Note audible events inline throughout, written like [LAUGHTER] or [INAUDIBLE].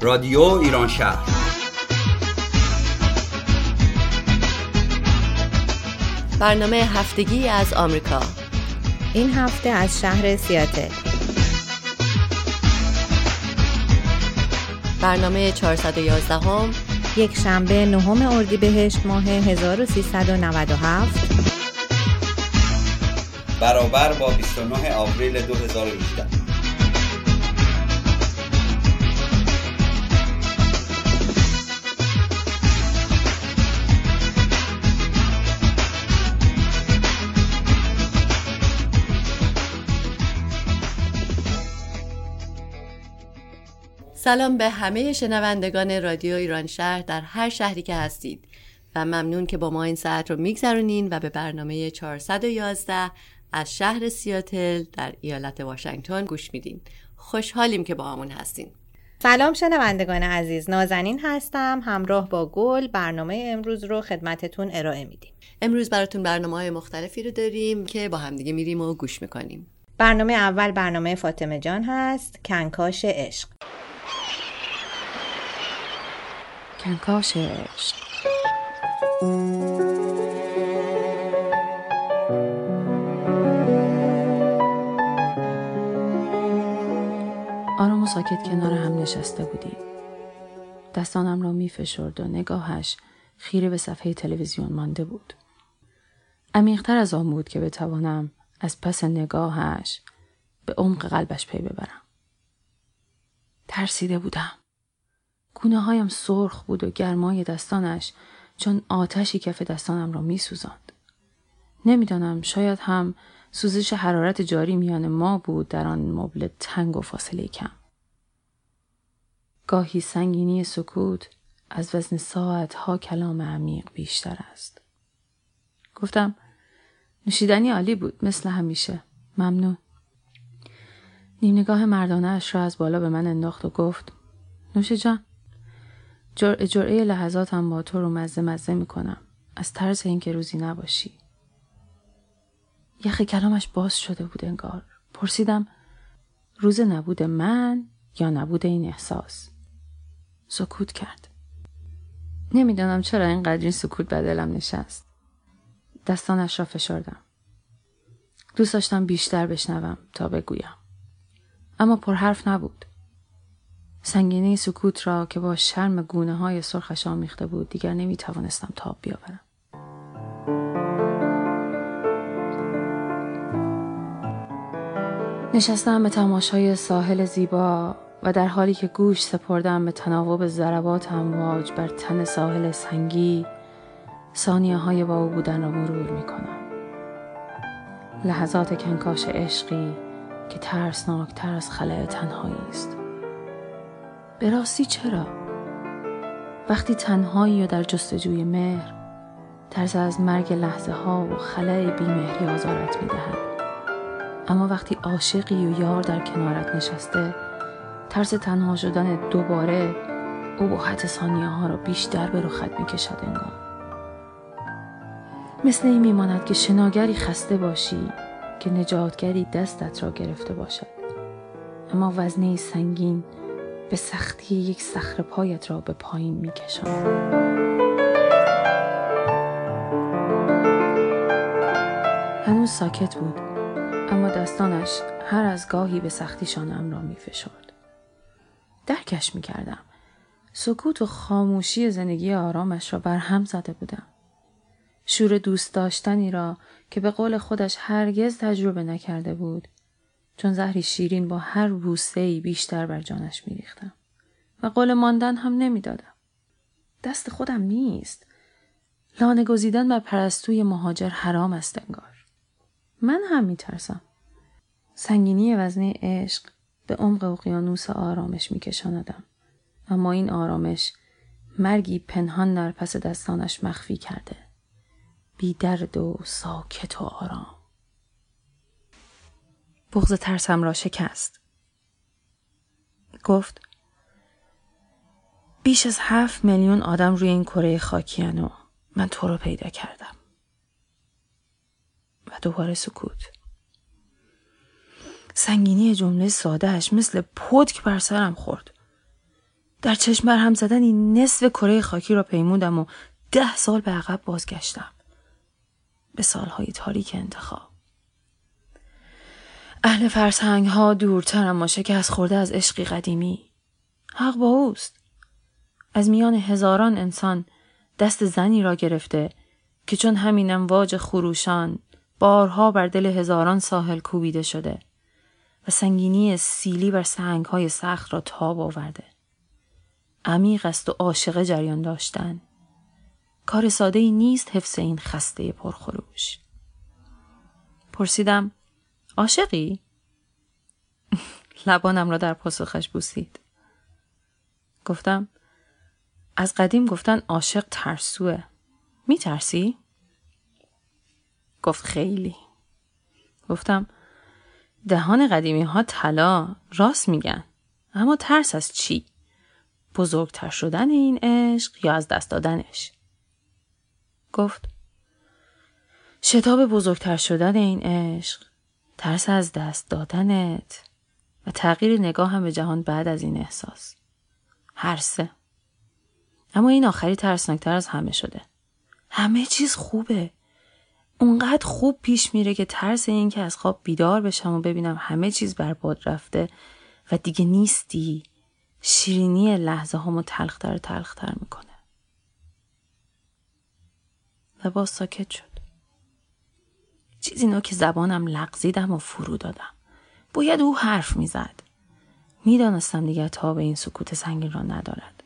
رادیو ایران شهر. برنامه هفتگی از آمریکا. این هفته از شهر سیاتل. برنامه 411 هم یک شنبه نهم اردیبهشت ماه 1397 برابر با 29 آوریل 2018 سلام به همه شنوندگان رادیو ایران شهر در هر شهری که هستید و ممنون که با ما این ساعت رو میگذرونین و به برنامه 411 از شهر سیاتل در ایالت واشنگتن گوش میدین. خوشحالیم که با همون هستین. سلام شنوندگان عزیز نازنین هستم همراه با گل برنامه امروز رو خدمتتون ارائه میدیم. امروز براتون برنامه های مختلفی رو داریم که با همدیگه میریم و گوش می‌کنیم. برنامه اول برنامه فاطمه جان هست کنکاش عشق. کنکاش آرام و ساکت کنار هم نشسته بودیم. دستانم را می فشرد و نگاهش خیره به صفحه تلویزیون مانده بود. عمیقتر از آن بود که بتوانم از پس نگاهش به عمق قلبش پی ببرم. ترسیده بودم. گونه هایم سرخ بود و گرمای دستانش چون آتشی کف دستانم را می سوزند. نمی‌دانم شاید هم سوزش حرارت جاری میان ما بود در آن مبل تنگ و فاصله کم. گاهی سنگینی سکوت از وزن ساعت ها کلام عمیق بیشتر است. گفتم نوشیدنی عالی بود مثل همیشه. ممنون. نیم نگاه مردانه اش را از بالا به من انداخت و گفت نوش جان جرعه جرعه لحظاتم با تو رو مزه مزه می‌کنم. از طرز اینکه روزی نباشی. یخ کلامش باز شده بود انگار. پرسیدم روز نبود من یا نبود این احساس؟ سکوت کرد. نمی‌دانم چرا اینقدر این سکوت به دلم نشست. دستانش را فشردم. دوست داشتم بیشتر بشنوم تا بگویم. اما پر حرف نبود. سنگینی سکوت را که با شرم گونه های سرخش آمیخته بود دیگر نمی توانستم تاب بیاورم. نشستم به تماشای ساحل زیبا و در حالی که گوش سپردم به تناوب ضربات امواج بر تن ساحل سنگی ثانیه های با او بودن را مرور می کنم. لحظات کنکاش عشقی که ترسناکتر از خلع تنهایی است. به راستی چرا؟ وقتی تنهایی و در جستجوی مهر ترس از مرگ لحظه ها و خلای بیمهری آزارت می دهد. اما وقتی عاشقی و یار در کنارت نشسته ترس تنها شدن دوباره ابهت ثانیه ها را بیشتر به رخت می کشد انگار. مثل این میماند که شناگری خسته باشی که نجاتگری دستت را گرفته باشد اما وزنه سنگین به سختی یک صخره پایت را به پایین می هنوز ساکت بود اما دستانش هر از گاهی به سختی شانم را می فشرد. درکش می کردم. سکوت و خاموشی زندگی آرامش را بر هم زده بودم. شور دوست داشتنی را که به قول خودش هرگز تجربه نکرده بود چون زهری شیرین با هر بوسه بیشتر بر جانش میریختم. و قول ماندن هم نمی‌دادم. دست خودم نیست. لانه گزیدن بر پرستوی مهاجر حرام است انگار. من هم میترسم. سنگینی وزنه عشق به عمق اقیانوس آرامش میکشاندم. اما این آرامش مرگی پنهان در پس دستانش مخفی کرده. بی درد و ساکت و آرام. بغز ترسم را شکست. گفت بیش از هفت میلیون آدم روی این کره خاکیان و من تو رو پیدا کردم. و دوباره سکوت. سنگینی جمله سادهش مثل پتک بر سرم خورد. در چشم بر هم زدنی نصف کره خاکی را پیمودم و ده سال به عقب بازگشتم. به سالهای تاریک انتخاب. اهل فرسنگ ها دورتر اما شکست خورده از عشقی قدیمی. حق با اوست. از میان هزاران انسان دست زنی را گرفته که چون همین امواج خروشان بارها بر دل هزاران ساحل کوبیده شده و سنگینی سیلی بر سنگ های سخت را تاب آورده. عمیق است و عاشق جریان داشتن. کار ساده ای نیست حفظ این خسته پرخروش. پرسیدم عاشقی؟ [LAUGHS] لبانم را در پاسخش بوسید. گفتم از قدیم گفتن عاشق ترسوه. می ترسی؟ گفت خیلی. گفتم دهان قدیمی ها طلا راست میگن. اما ترس از چی؟ بزرگتر شدن این عشق یا از دست دادنش؟ گفت شتاب بزرگتر شدن این عشق ترس از دست دادنت. و تغییر نگاه هم به جهان بعد از این احساس. هر سه. اما این آخری ترسناکتر از همه شده. همه چیز خوبه. اونقدر خوب پیش میره که ترس این که از خواب بیدار بشم و ببینم همه چیز برباد رفته و دیگه نیستی. شیرینی لحظه همو تلختر تلختر می‌کنه. و باز ساکت شد. چیزی نو که زبانم لغزیدم و فرو دادم. باید او حرف می‌زد. می‌دانستم دیگر تا به این سکوت سنگین را ندارد.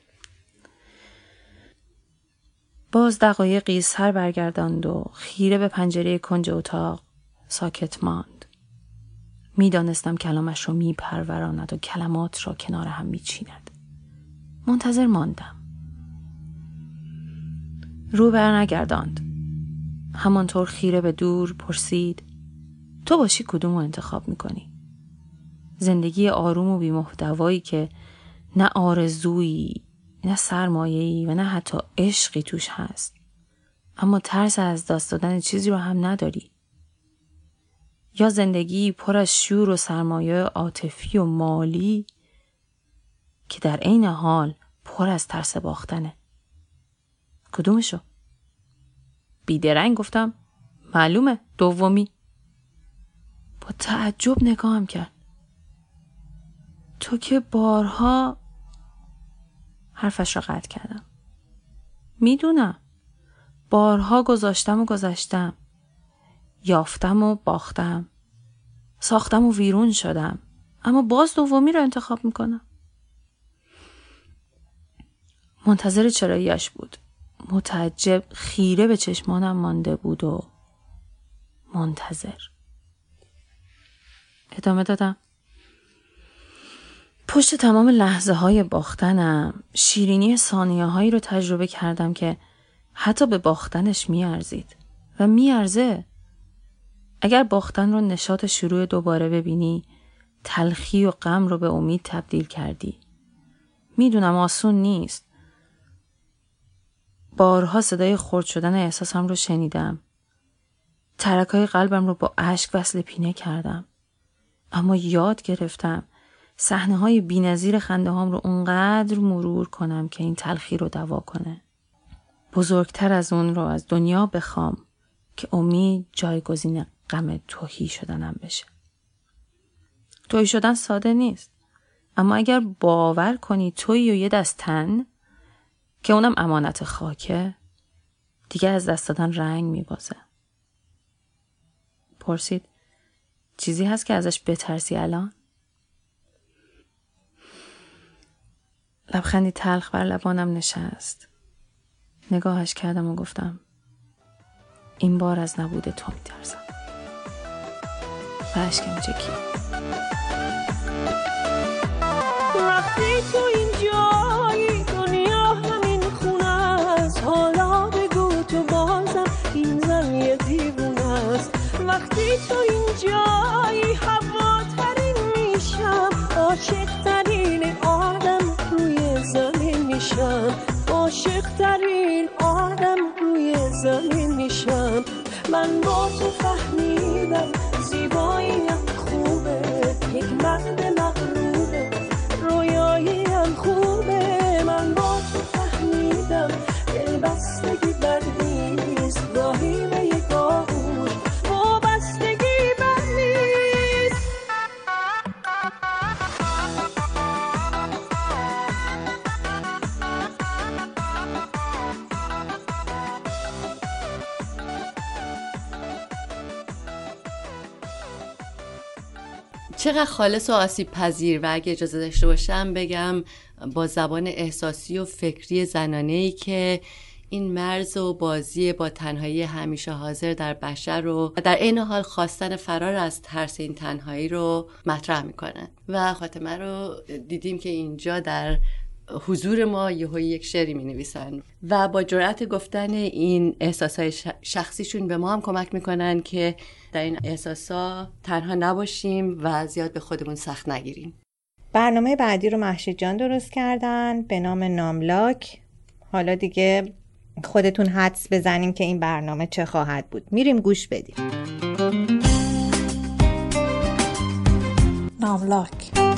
باز دقایقی سر برگرداند و خیره به پنجره کنج اتاق ساکت ماند. می‌دانستم کلامش را میپروراند و کلمات را کنار هم میچیند. منتظر ماندم. رو بر نگرداند همانطور خیره به دور پرسید تو باشی کدوم رو انتخاب می‌کنی؟ زندگی آروم و بیمحتوایی که نه آرزویی نه سرمایه‌ای و نه حتی عشقی توش هست. اما ترس از دست دادن چیزی رو هم نداری. یا زندگی پر از شور و سرمایه عاطفی و مالی که در عین حال پر از ترس باختنه. کدومشو؟ بیدرنگ گفتم معلومه دومی. با تعجب نگاهم کرد. تو که بارها حرفش را قطع کردم. می‌دونم. بارها گذاشتم و گذشتم. یافتم و باختم. ساختم و ویرون شدم. اما باز دومی رو انتخاب می‌کنم. منتظر چراییش بود. متعجب خیره به چشمانم مانده بود و منتظر. ادامه دادم. پشت تمام لحظه های باختنم شیرینی ثانیه هایی رو تجربه کردم که حتی به باختنش میارزید و میارزه. اگر باختن رو نشاط شروع دوباره ببینی تلخی و غم رو به امید تبدیل کردی. می‌دونم آسون نیست. بارها صدای خرد شدن احساسم رو شنیدم. ترکای قلبم رو با اشک وصل پینه کردم. اما یاد گرفتم صحنه های بینظیر خنده هام رو اونقدر مرور کنم که این تلخی رو دوا کنه. بزرگتر از اون رو از دنیا بخوام که امید جایگزین غم توهی شدنم بشه. توهی شدن ساده نیست. اما اگر باور کنی توی و یه دست تن که اونم امانت خاکه دیگه از دست دادن رنگ میبازه. پرسید چیزی هست که ازش بترسی الان؟ لبخندی تلخ بر لبانم نشست. نگاهش کردم و گفتم این بار از نبود تو میترسم. و چکید. تو این جایی هواترین میشم. عاشقترین آدم روی زمین میشم. عاشقترین آدم روی زمین میشم. من با تو فهمیدم زیباییم خوبه. یک مرد مغروبه رویاییم خوبه. من با تو فهمیدم دلبستگی بردیم چقدر خالص و آسیب پذیر و اگه اجازه داشته باشم بگم با زبان احساسی و فکری زنانه ای که این مرز و بازی با تنهایی همیشه حاضر در بشر رو و در عین حال خواستن فرار از ترس این تنهایی رو مطرح می‌کنن و خاتمه رو دیدیم که اینجا در حضور ما یهو یک شعری می نویسن و با جرأت گفتن این احساس های شخصیشون به ما هم کمک می‌کنن که در این احساسا تنها نباشیم و زیاد به خودمون سخت نگیریم. برنامه بعدی رو محشید جان درست کردن به نام ناملاک. حالا دیگه خودتون حدس بزنیم که این برنامه چه خواهد بود. میریم گوش بدیم. ناملاک.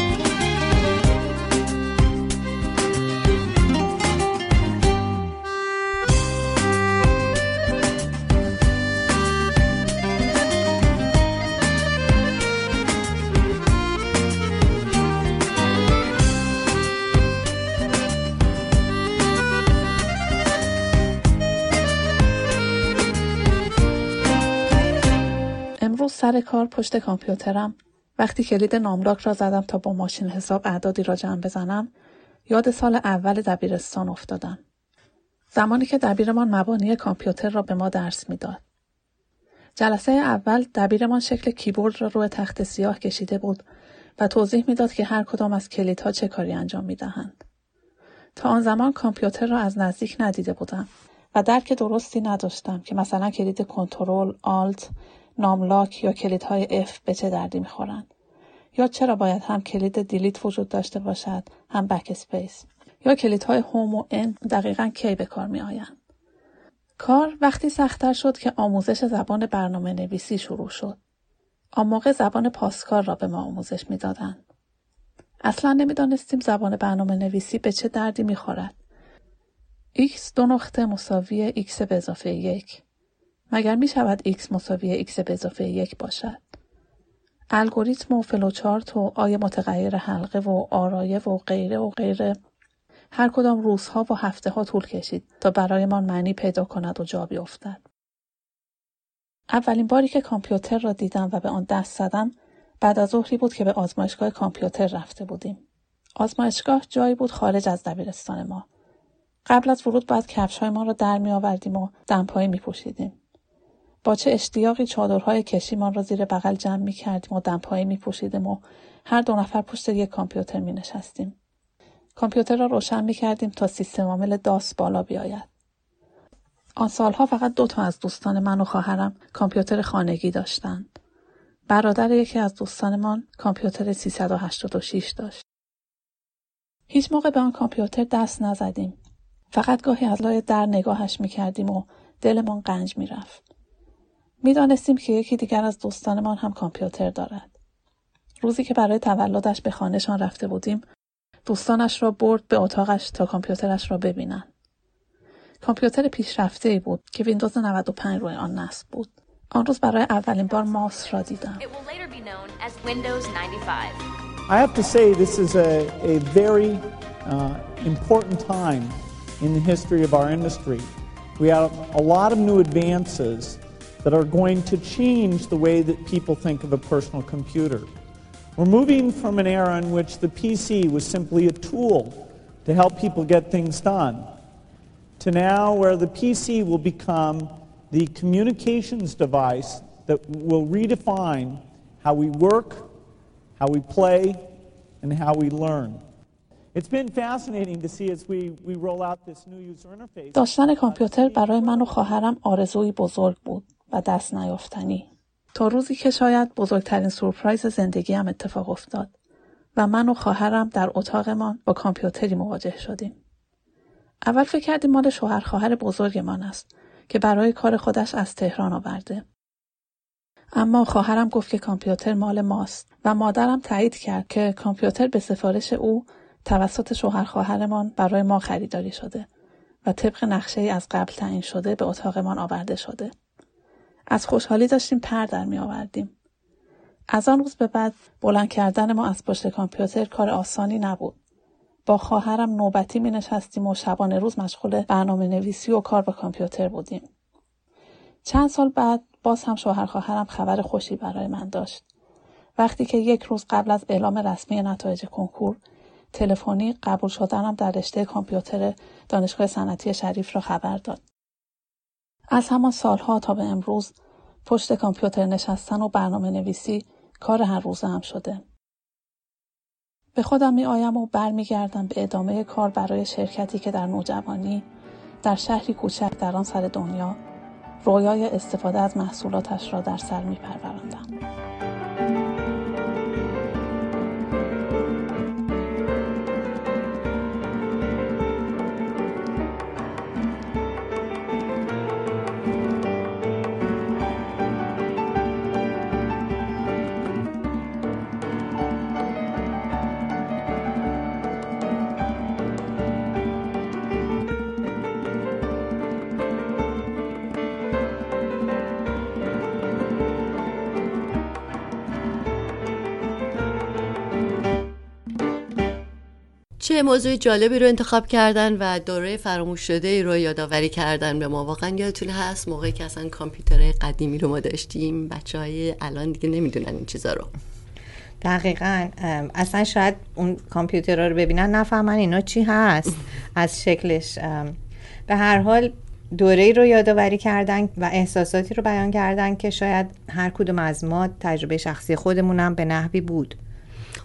سر کار پشت کامپیوترم. وقتی کلید ناملاک را زدم تا با ماشین حساب اعدادی را جمع بزنم یاد سال اول دبیرستان افتادم. زمانی که دبیرمان مبانی کامپیوتر را به ما درس می‌داد. جلسه اول دبیرمان شکل کیبورد را روی تخت سیاه کشیده بود و توضیح می‌داد که هر کدام از کلیدها چه کاری انجام می‌دهند. تا آن زمان کامپیوتر را از نزدیک ندیده بودم و درک درستی نداشتم که مثلا کلید کنترل، آلت، نام لاک یا کلیدهای F به چه دردی می‌خورند. یا چرا باید هم کلید دیلیت وجود داشته باشد هم بک اسپیس یا کلیدهای هوم و اند دقیقا کی به کار می آیند. کار وقتی سختتر شد که آموزش زبان برنامه نویسی شروع شد. آن موقع زبان پاسکال را به ما آموزش می‌دادند. اصلا نمی‌دانستیم زبان برنامه نویسی به چه دردی می‌خورد. x دو نقطه مساوی x به اضافه یک. مگر می شود x مساوی x به اضافه یک باشد؟ الگوریتم و فلوچارت و آی متغیر حلقه و آرایه و غیره و غیره هر کدام روزها و هفته ها طول کشید تا برایمان معنی پیدا کند و جا بیفتد. اولین باری که کامپیوتر را دیدم و به آن دست زدم بعد از ظهری بود که به آزمایشگاه کامپیوتر رفته بودیم. آزمایشگاه جایی بود خارج از دبیرستان ما. قبل از ورود باید کفش های ما را در می آوردیم و دمپایی می پوشیدیم. با چه اشتیاقی چادرهای کشیمان را زیر بغل جمع می کردیم و دمپایی می پوشیدیم و هر دو نفر پشت یک کامپیوتر می نشستیم. کامپیوتر را روشن می کردیم تا سیستم عامل داس بالا بیاید. آن سالها فقط دو تا از دوستان من و خواهرم کامپیوتر خانگی داشتند. برادر یکی از دوستانمان کامپیوتر 386 داشت. هیچ موقع به آن کامپیوتر دست نزدیم. فقط گاهی از لای در نگاهش می کردیم و دلمان قنج می رفت. می دانستیم که یکی دیگر از دوستانمان هم کامپیوتر دارد. روزی که برای تولدش به خانهشان رفته بودیم دوستانش را برد به اتاقش تا کامپیوترش را ببینند. کامپیوتر پیشرفته ای بود که ویندوز 95 روی آن نصب بود. آن روز برای اولین بار ماوس را دیدم. It will later be known as Windows 95. I have to say, this is a, a very uh, important time in the history of our industry. We have a lot of new advances that are going to change the way that people think of a personal computer. We're moving from an era in which the PC was simply a tool to help people get things done to now where the PC will become the communications device that will redefine how we work, how we play, and how we learn. It's been fascinating to see as we, we roll out this new user interface. داشتن کامپیوتر برای من و خواهرم آرزویی بزرگ بود و دست نیافتنی. تا روزی که شاید بزرگترین سورپرایز زندگیم اتفاق افتاد و من و خواهرم در اتاقمان با کامپیوتری مواجه شدیم. اول فکر کردیم مال شوهر خواهر بزرگمان است که برای کار خودش از تهران آورده. اما خواهرم گفت که کامپیوتر مال ماست و مادرم تایید کرد که کامپیوتر به سفارش او توسط شوهر خواهرمان برای ما خریداری شده و طبق نقشه از قبل تعیین شده به اتاقمان آورده شده. از خوشحالی داشتیم پر در می آوردیم. از آن روز به بعد بلند کردن ما از پشت کامپیوتر کار آسانی نبود. با خواهرم نوبتی می نشستیم و شبانه روز مشغول برنامه نویسی و کار با کامپیوتر بودیم. چند سال بعد باز هم شوهر خواهرم خبر خوشی برای من داشت. وقتی که یک روز قبل از اعلام رسمی نتایج کنکور تلفنی قبول شدنم در رشته کامپیوتر دانشگاه صنعتی شریف را خبر داد. از همان سالها تا به امروز پشت کامپیوتر نشستن و برنامه نویسی کار هر روزه هم شده. به خودم می آیم و برمیگردم به ادامه کار برای شرکتی که در نوجوانی در شهری کوچک در آن سر دنیا رویای استفاده از محصولاتش را در سر می پروراندم. چه موضوع جالبی رو انتخاب کردن و دوره فراموش شده ای رو یادآوری کردن به ما. واقعا یادتون هست موقعی که اصلا کامپیوترهای قدیمی رو ما داشتیم. بچه های الان دیگه نمی‌دونن این چیزا رو. دقیقا. اصلا شاید اون کامپیوترها رو ببینن نفهمن اینا چی هست [LAUGHS] از شکلش. به هر حال دوره ای رو یادآوری کردن و احساساتی رو بیان کردن که شاید هر کدوم از ما تجربه شخصی خودمونم به نحوی بود.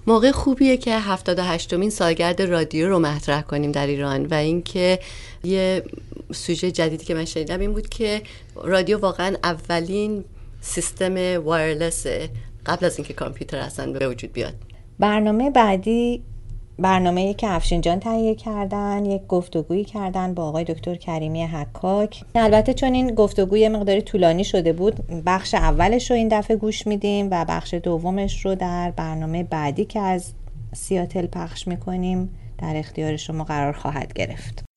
موقع خوبیه که 78 مین سالگرد رادیو رو مطرح کنیم در ایران و اینکه یه سوژه جدیدی که من شنیدم این بود که رادیو واقعا اولین سیستم وایرلسه قبل از اینکه کامپیوتر اصلا به وجود بیاد. برنامه بعدی برنامه که افشین جان تهیه کردن یک گفتگویی کردن با آقای دکتر کریمی حکاک. البته چون این گفتگوی مقداری طولانی شده بود بخش اولش رو این دفعه گوش میدیم و بخش دومش رو در برنامه بعدی که از سیاتل پخش می‌کنیم در اختیار شما قرار خواهد گرفت.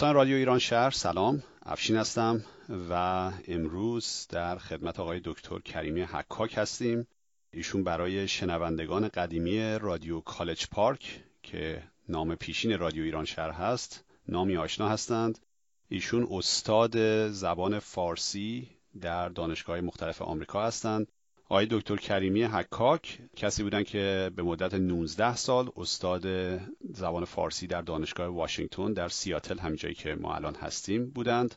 دوستان رادیو ایران شهر سلام. افشین هستم و امروز در خدمت آقای دکتر کریمی حکاک هستیم. ایشون برای شنوندگان قدیمی رادیو کالج پارک که نام پیشین رادیو ایران شهر هست نامی آشنا هستند. ایشون استاد زبان فارسی در دانشگاه مختلف آمریکا هستند. آقای دکتر کریمی حکاک کسی بودن که به مدت 19 سال استاد زبان فارسی در دانشگاه واشنگتن در سیاتل همینجایی که ما الان هستیم بودند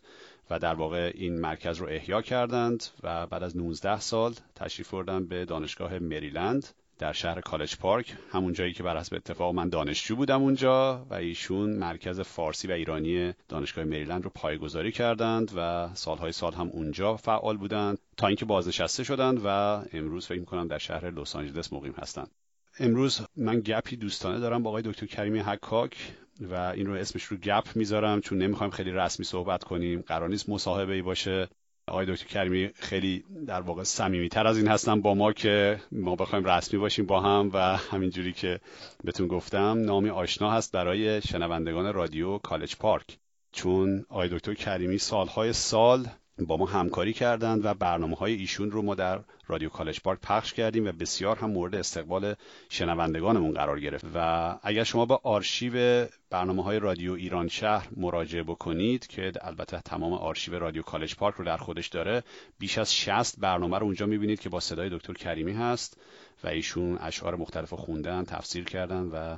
و در واقع این مرکز رو احیا کردند و بعد از 19 سال تشریف بردن به دانشگاه مریلند. در شهر کالج پارک همون جایی که بر حسب اتفاق من دانشجو بودم اونجا و ایشون مرکز فارسی و ایرانی دانشگاه مریلند رو پایگذاری کردند و سالهای سال هم اونجا فعال بودند تا اینکه بازنشسته شدند و امروز فکر می‌کنم در شهر لس آنجلس مقیم هستند. امروز من گپی دوستانه دارم با آقای دکتر کریمی حکاک و این رو اسمش رو گپ می‌ذارم چون نمی‌خوایم خیلی رسمی صحبت کنیم قرار نیست مصاحبه ای باشه. آقای دکتر کریمی خیلی در واقع صمیمیتر از این هستن با ما که ما بخوایم رسمی باشیم با هم و همینجوری که بهتون گفتم نامی آشنا هست برای شنوندگان رادیو کالج پارک. چون آقای دکتر کریمی سالهای سال با ما همکاری کردند و برنامه های ایشون رو ما در رادیو کالج پارک پخش کردیم و بسیار هم مورد استقبال شنوندگانمون قرار گرفت. و اگر شما به آرشیو برنامه های رادیو ایران شهر مراجعه بکنید که البته تمام آرشیو رادیو کالج پارک رو در خودش داره بیش از 60 برنامه رو اونجا می‌بینید که با صدای دکتر کریمی هست و ایشون اشعار مختلف خوندن تفسیر کردن و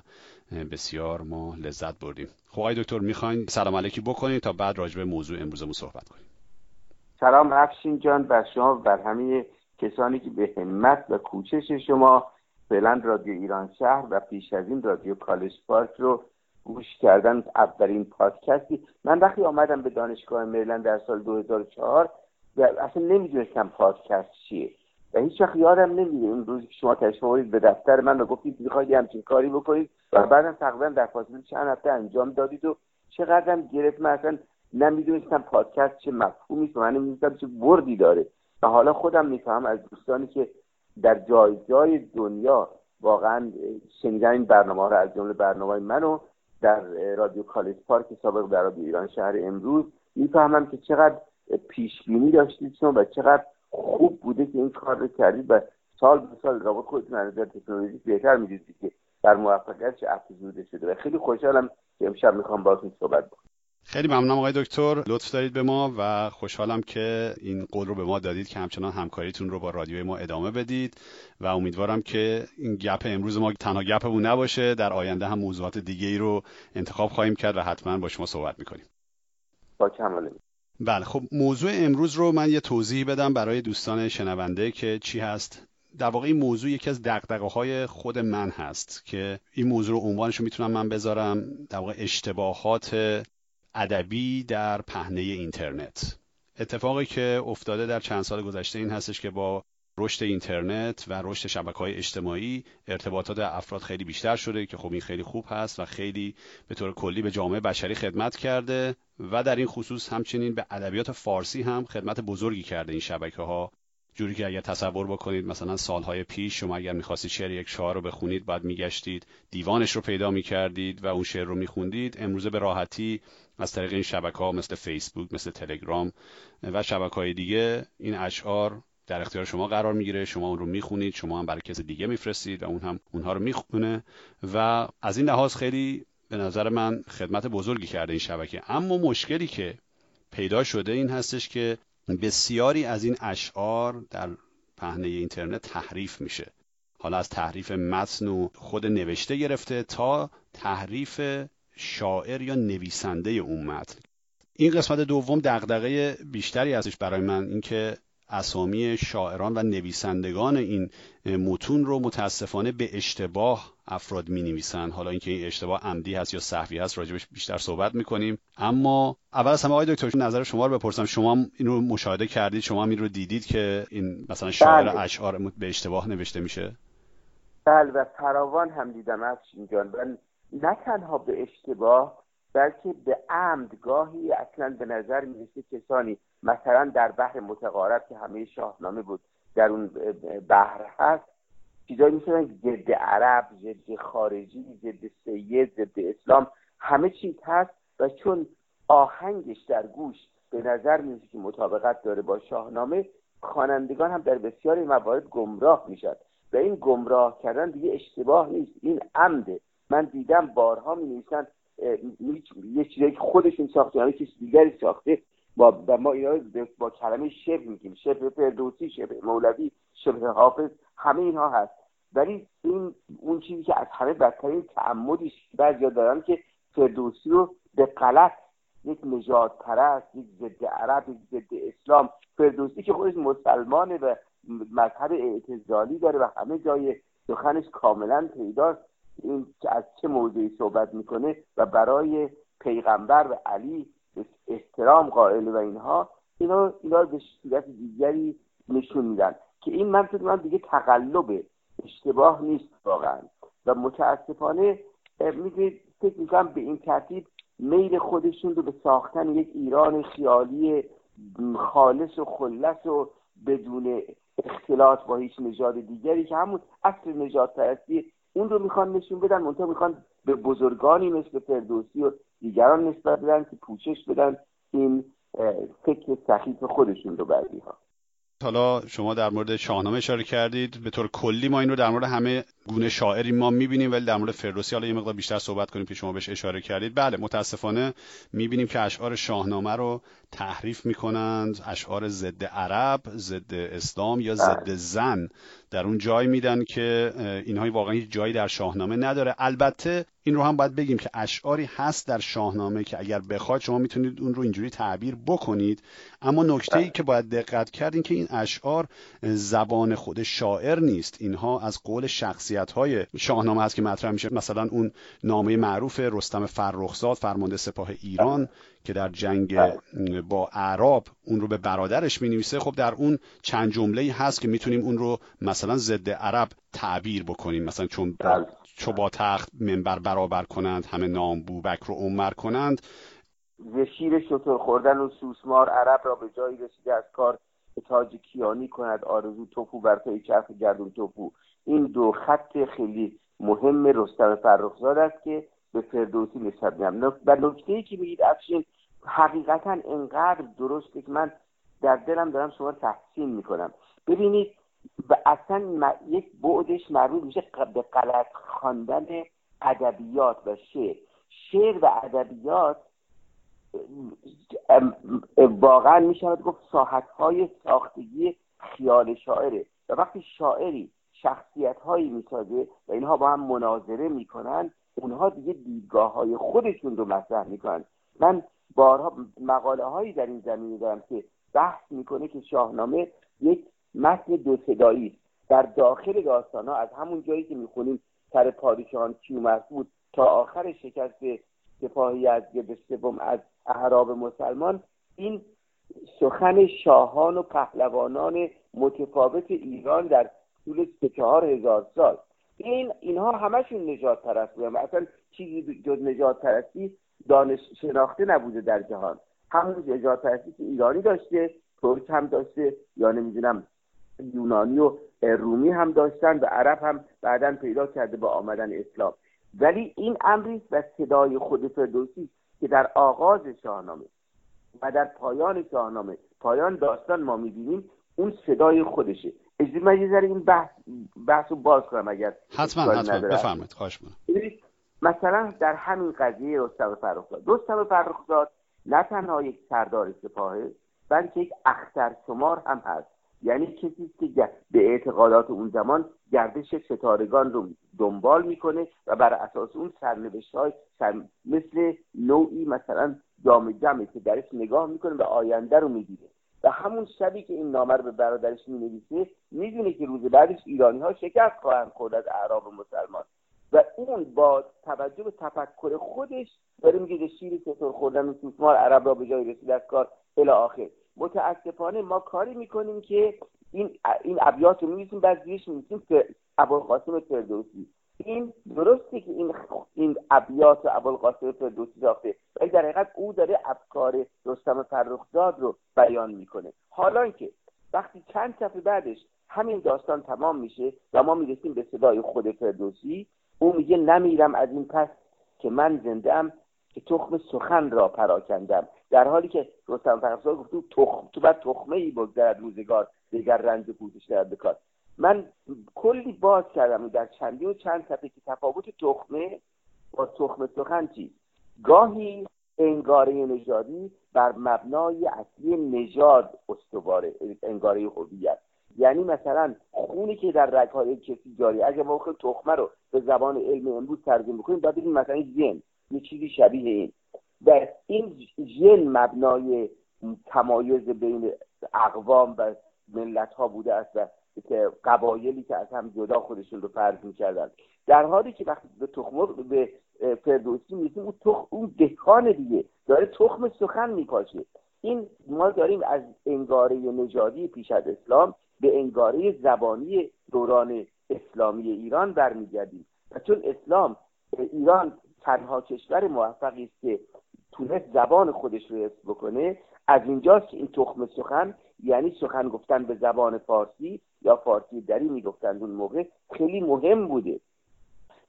بسیار ما لذت بردیم. خب دکتر می‌خواین؟ سلام علیکی بکنید تا بعد راجع به موضوع امروزمون صحبت کنیم. سلام افشین جان بر شما و بر همه کسانی که به همت و کوشش شما فعلا رادیو ایران شهر و پیش از این رادیو کالج پارک رو گوش کردن اولین پادکستی. من وقتی آمدم به دانشگاه مریلند در سال 2004 اصلا نمی‌دونستم پادکست چیه و هیچ وقت یادم نمیره. اون روزی که شما تشریف به دفتر من و گفتید می‌خواید همچین کاری بکنید. و بعدم تقریبا در فاصله چند هفته انجام دادید و چقدرم گرفت. من اصلا نمی‌دونستم پادکست چه مفهومی و من نمی‌دونستم چه بردی داره. و حالا خودم میفهم از دوستانی که در جای جای دنیا واقعا شنیدن این برنامه رو از جمله برنامه منو در رادیو کالج پارک سابق در رادیو ایران شهر امروز می‌فهمم که چقدر پیش بینی داشتید شما و چقدر خوب بوده که این کار رو کردید و سال به سال رابط خودتون از نظر تکنولوژی بهتر می‌دیدید که در موفقیت چه افزوده شده. و خیلی خوشحالم که امشب می‌خوام باهاتون صحبت بکنم خیلی ممنونم آقای دکتر. لطف دارید به ما و خوشحالم که این قول رو به ما دادید که همچنان همکاریتون رو با رادیوی ما ادامه بدید و امیدوارم که این گپ امروز ما تنها گپمون نباشه در آینده هم موضوعات دیگه ای رو انتخاب خواهیم کرد و حتما با شما صحبت می‌کنیم. با کمال بله خب موضوع امروز رو من یه توضیح بدم برای دوستان شنونده که چی هست. در واقع این موضوع یکی از دقدقه های خود من هست که این موضوع رو عنوانش رو می‌تونم من بذارم. در واقع اشتباهات ادبی در پهنه اینترنت. اتفاقی که افتاده در چند سال گذشته این هستش که با رشد اینترنت و رشد شبکه های اجتماعی ارتباطات افراد خیلی بیشتر شده که خب این خیلی خوب هست و خیلی به طور کلی به جامعه بشری خدمت کرده و در این خصوص همچنین به ادبیات فارسی هم خدمت بزرگی کرده این شبکه ها جوری که اگر تصور بکنید مثلا سالهای پیش شما اگر می‌خواستید شعر یک شاعر رو بخونید بعد میگشتید دیوانش رو پیدا می‌کردید و اون شعر رو میخوندید امروزه به راحتی از طریق این شبکه ها مثل فیسبوک مثل تلگرام و شبکه های دیگه این اشعار در اختیار شما قرار می‌گیره. شما اون رو می‌خونید شما هم برای کسی دیگه میفرستید و اون هم اونها رو می‌خونه و از این لحاظ خیلی به نظر من خدمت بزرگی کرده این شبکه. اما مشکلی که پیدا شده این هستش که بسیاری از این اشعار در پهنه اینترنت تحریف میشه. حالا از تحریف متن و خود نوشته گرفته تا تحریف شاعر یا نویسنده اون متن. این قسمت دوم دغدغه بیشتری ازش برای من اینکه اسامی شاعران و نویسندگان این متون رو متاسفانه به اشتباه افراد می نویسن حالا اینکه این اشتباه عمدی هست یا صحوی هست راجبش بیشتر صحبت می‌کنیم. اما اول از همه آقای دکتر نظر شما رو بپرسم. شما این رو مشاهده کردید شما این رو دیدید که این مثلا شاعر بله. اشعار به اشتباه نوشته میشه؟ بله و فراوان هم دیدم افشین جان. و نه تنها به اشتباه بلکه به عمد گاهی اصلا به نظر می‌رسه کسانی مثلا در بحر متقارب که همه شاهنامه بود در اون بحر هست چیزایی می‌شدن ضد عرب ضد خارجی ضد سید ضد اسلام همه چیز هست و چون آهنگش در گوش به نظر می‌رسه که مطابقت داره با شاهنامه خوانندگان هم در بسیاری موارد گمراه می‌شد و این گمراه کردن دیگه اشتباه نیست. این عمده. من دیدم بارها می نویسن یه چیزایی که خودشون ساخته یعنی کسی دیگری ساخته. با و ما اینا با کلمه شبه میگیم. شبه فردوسی شبه مولوی شبه حافظ همه اینها هست. ولی این اون چیزی که از همه بدترین تعمدی بعضیا دارن که فردوسی رو به غلط یک نجات پرست یک ضد عرب یک ضد اسلام فردوسی که خودش مسلمانه و مذهب اعتزالی داره و همه جای سخنش کاملا پیداست. این که از چه موضوعی صحبت می‌کنه و برای پیغمبر و علی احترام قائل و اینها اینا اینا به صورت دیگری نشون میدن. که این من فکر من دیگه تقلب اشتباه نیست واقعا. و متاسفانه می‌دونید فکر می‌کنم به این ترتیب میل خودشون رو به ساختن یک ایران خیالی خالص و خلص و بدون اختلاط با هیچ نژاد دیگری که همون اصل نجات پرستی اون رو می‌خوان نشون بدن منتها می‌خوان به بزرگانی مثل فردوسی و دیگران نسبت بدن که پوشش بدن این فکر سخیف خودشون رو بعضی ها حالا شما در مورد شاهنامه اشاره کردید به طور کلی ما این رو در مورد همه گونه شاعری ما می‌بینیم ولی در مورد فردوسی حالا یه مقدار بیشتر صحبت کنیم که شما بهش اشاره کردید. بله متاسفانه می‌بینیم که اشعار شاهنامه رو تحریف می‌کنند. اشعار ضد عرب ضد اسلام یا ضد زن در اون جای میدن که اینها واقعا هیچ جایی در شاهنامه نداره. البته این رو هم باید بگیم که اشعاری هست در شاهنامه که اگر بخواید شما می‌تونید اون رو اینجوری تعبیر بکنید. اما نکته ای که باید دقت کرد این که این اشعار زبان خود شاعر نیست. اینها از قول شخصیت های شاهنامه هست که مطرح میشه. مثلا اون نامه معروف رستم فرخزاد فرمانده سپاه ایران که در جنگ با اعراب اون رو به برادرش می نویسه خب در اون چند جمله هست که می‌تونیم اون رو مثلا ضد عرب تعبیر بکنیم. مثلا چون چو با تخت منبر برابر کنند همه نام بوبکر و عمر کنند. ز شیر خوردن و سوسمار عرب را به جایی رسیده از کار تاج کیانی کند. آرزو توپو بر پی چرخ گردون توپو. این دو خط خیلی مهم رستم فرخزاد است که به فردوسی نسبت میدم. و نکته ای که میگید افشین حقیقتا انقدر درسته که من در دلم دارم شما تحسین می‌کنم. ببینید و اصلا یک بعدش مربوط میشه به غلط خواندن ادبیات و شعر. شعر و ادبیات واقعا می‌شود گفت ساحت های ساختگی خیال شاعره. و وقتی شاعری شخصیت هایی می‌سازه و اینها با هم مناظره می‌کنن اونها دیگه دیدگاه های خودشون رو مطرح می‌کنن. من بارها مقاله هایی در این زمینه دارم که بحث می‌کنه که شاهنامه یک متن دو صدایی در داخل داستان ها از همون جایی که می‌خونیم سر پادشاهان کیومرث بود تا آخر شکست سپاهی از سوم از اعراب مسلمان این سخن شاهان و پهلوانان متفاوت ایران در طول سه چهار هزار سال. این اینها همشون نجات پرست بودن اصلا چیزی جز نجات پرستی دانش شناخته نبوده در جهان. همون نجات پرستی که ایرانی داشته ترک هم داشته یا نمی‌دونم یونانی و رومی هم داشتن و عرب هم بعدا پیدا کرده با آمدن اسلام. ولی این امری و صدای خود فردوسی که در آغاز شاهنامه و در پایان شاهنامه پایان داستان ما می‌بینیم اون صدای خودشه. اجازه من یه ذره این بحث بحث رو باز کنم اگر حتما حتما. بفرمایید. خواهش مثلا در همین قضیه رستم فرخزاد. رستم فرخزاد نه تنها یک سردار سپاهه بلکه یک اختر شمار هم هست. یعنی کسی که به اعتقادات اون زمان گردش ستارگان رو دنبال می‌کنه و بر اساس اون سرنوشت های مثل نوعی مثلا جام جمعه که درش نگاه می‌کنه و آینده رو می‌دیده و همون شبی که این نامه به برادرش می‌نویسه می‌دونه که روز بعدش ایرانی ها شکست خواهند خورد از اعراب مسلمان. و اون با توجه به تفکر خودش داره میگه شیر ستور خوردن و عرب را به جای رسید از کار الی آخر. متاسفانه ما کاری می‌کنیم که این این ابیات رو می‌نویسیم بعد زیرش می‌نویسیم که ابوالقاسم فردوسی. این درسته که این این ابیات ابوالقاسم فردوسی ساخته ولی در حقیقت او داره افکار رستم فرخزاد رو بیان می‌کنه. حالا که وقتی چند صفحه بعدش همین داستان تمام میشه و ما می‌رسیم به صدای خود فردوسی او میگه نمیرم از این پس که من زنده ام که تخم سخن را پراکندم. در حالی که رستم فرخزاد گفت تو تخم تو بعد تخمه ای بگذرد روزگار دیگر رنج پوزش در بکار من کلی باز کردم در چندی و چند صفحه که تفاوت تخمه با تخم سخن چی گاهی انگاره نژادی بر مبنای اصلی نژاد استواره انگاره هویت. یعنی مثلا خونی که در رگهای کسی جاری اگه ما تخمه رو به زبان علم امروز ترجمه بکنیم باید بگیم مثلا ژن. یه چیزی شبیه این. و این ژن مبنای تمایز بین اقوام و ملت ها بوده است و که قبایلی که از هم جدا خودشون رو فرض می‌کردن. در حالی که وقتی به تخم به فردوسی میسیم اون تخم اون دهکان دیگه داره تخم سخن میپاشه. این ما داریم از انگاره نژادی پیش از اسلام به انگاره زبانی دوران اسلامی ایران برمیگردیم. و چون اسلام ایران تنها کشور موفقی است که تونست زبان خودش رو حفظ بکنه از اینجاست که این تخم سخن یعنی سخن گفتن به زبان فارسی یا فارسی دری می‌گفتند اون موقع خیلی مهم بوده.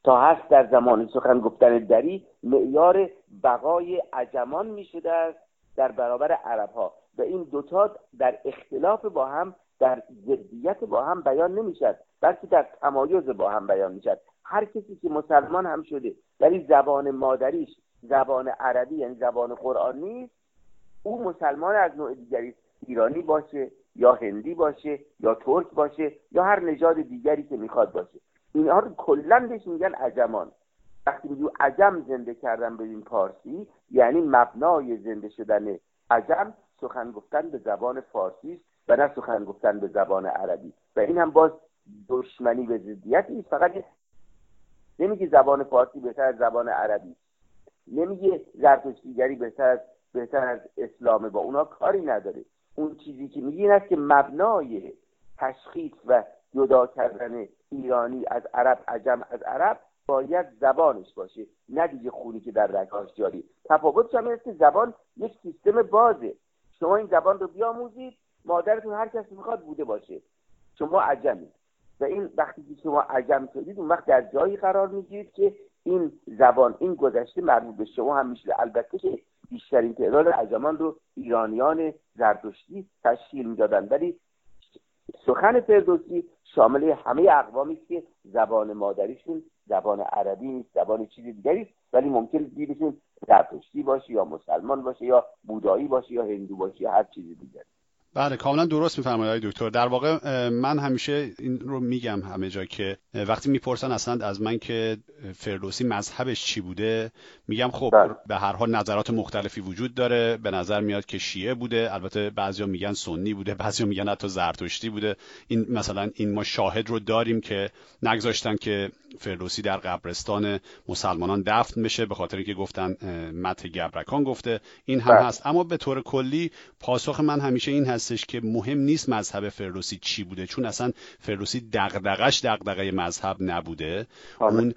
تا هست در زمان سخن گفتن دری معیار بقای عجمان می‌شده است در برابر عرب ها و این دوتا در اختلاف با هم در ضدیت با هم بیان نمی‌شد بلکه در تمایز با هم بیان می‌شد هر کسی که مسلمان هم شده ولی زبان مادریش زبان عربی یعنی زبان قرآن نیست او مسلمان از نوع دیگری ایرانی باشه یا هندی باشه یا ترک باشه یا هر نژاد دیگری که می‌خواد باشه. اینها رو کلا بهش میگن عجمان. وقتی میگو عجم زنده کردن این پارسی یعنی مبنای زنده شدن عجم سخن گفتن به زبان فارسی و نه سخن گفتن به زبان عربی. و این هم باز دشمنی به ضدیت نیست فقط نمیگه زبان فارسی بهتر از زبان عربی. نمیگه زرتشتیگری بهتر از بهتر از اسلامه. با اونا کاری نداره. اون چیزی که میگه این است که مبنای تشخیص و جدا کردن ایرانی از عرب عجم از عرب باید زبانش باشه نه دیگه خونی که در رگاش جاری. تفاوتش هم که زبان یک سیستم بازه. شما این زبان رو بیاموزید مادرتون هر کسی می‌خواد بوده باشه. شما عجمی و این وقتی که شما عجم شدید اون وقت در جایی قرار می‌گیرید که این زبان این گذشته مربوط به شما هم میشه. البته که بیشترین تعداد عجمان رو ایرانیان زردشتی تشکیل می‌دادن. ولی سخن فردوسی شامل همه اقوامی که زبان مادریشون زبان عربی نیست زبان چیزی دیگری است. ولی ممکن دیرشون زرتشتی باشه یا مسلمان باشه یا بودایی باشه یا هندو باشه یا هر چیزی دیگری. بله کاملا درست میفرمایید دکتر. در واقع من همیشه این رو میگم همه جا که وقتی می‌پرسن اصلا از من که فردوسی مذهبش چی بوده میگم خب بله. به هر حال نظرات مختلفی وجود داره. به نظر میاد که شیعه بوده. البته بعضیا میگن سنی بوده بعضیا میگن حتی زرتشتی بوده. این مثلا این ما شاهد رو داریم که نگذاشتن که فردوسی در قبرستان مسلمانان دفن بشه به خاطر اینکه گفتن مت گبرکان گفته. این هم بله. هست. اما به طور کلی پاسخ من همیشه این هستش که مهم نیست مذهب فردوسی چی بوده چون اصلا فردوسی دغدغش دغدغه مذهب نبوده. اون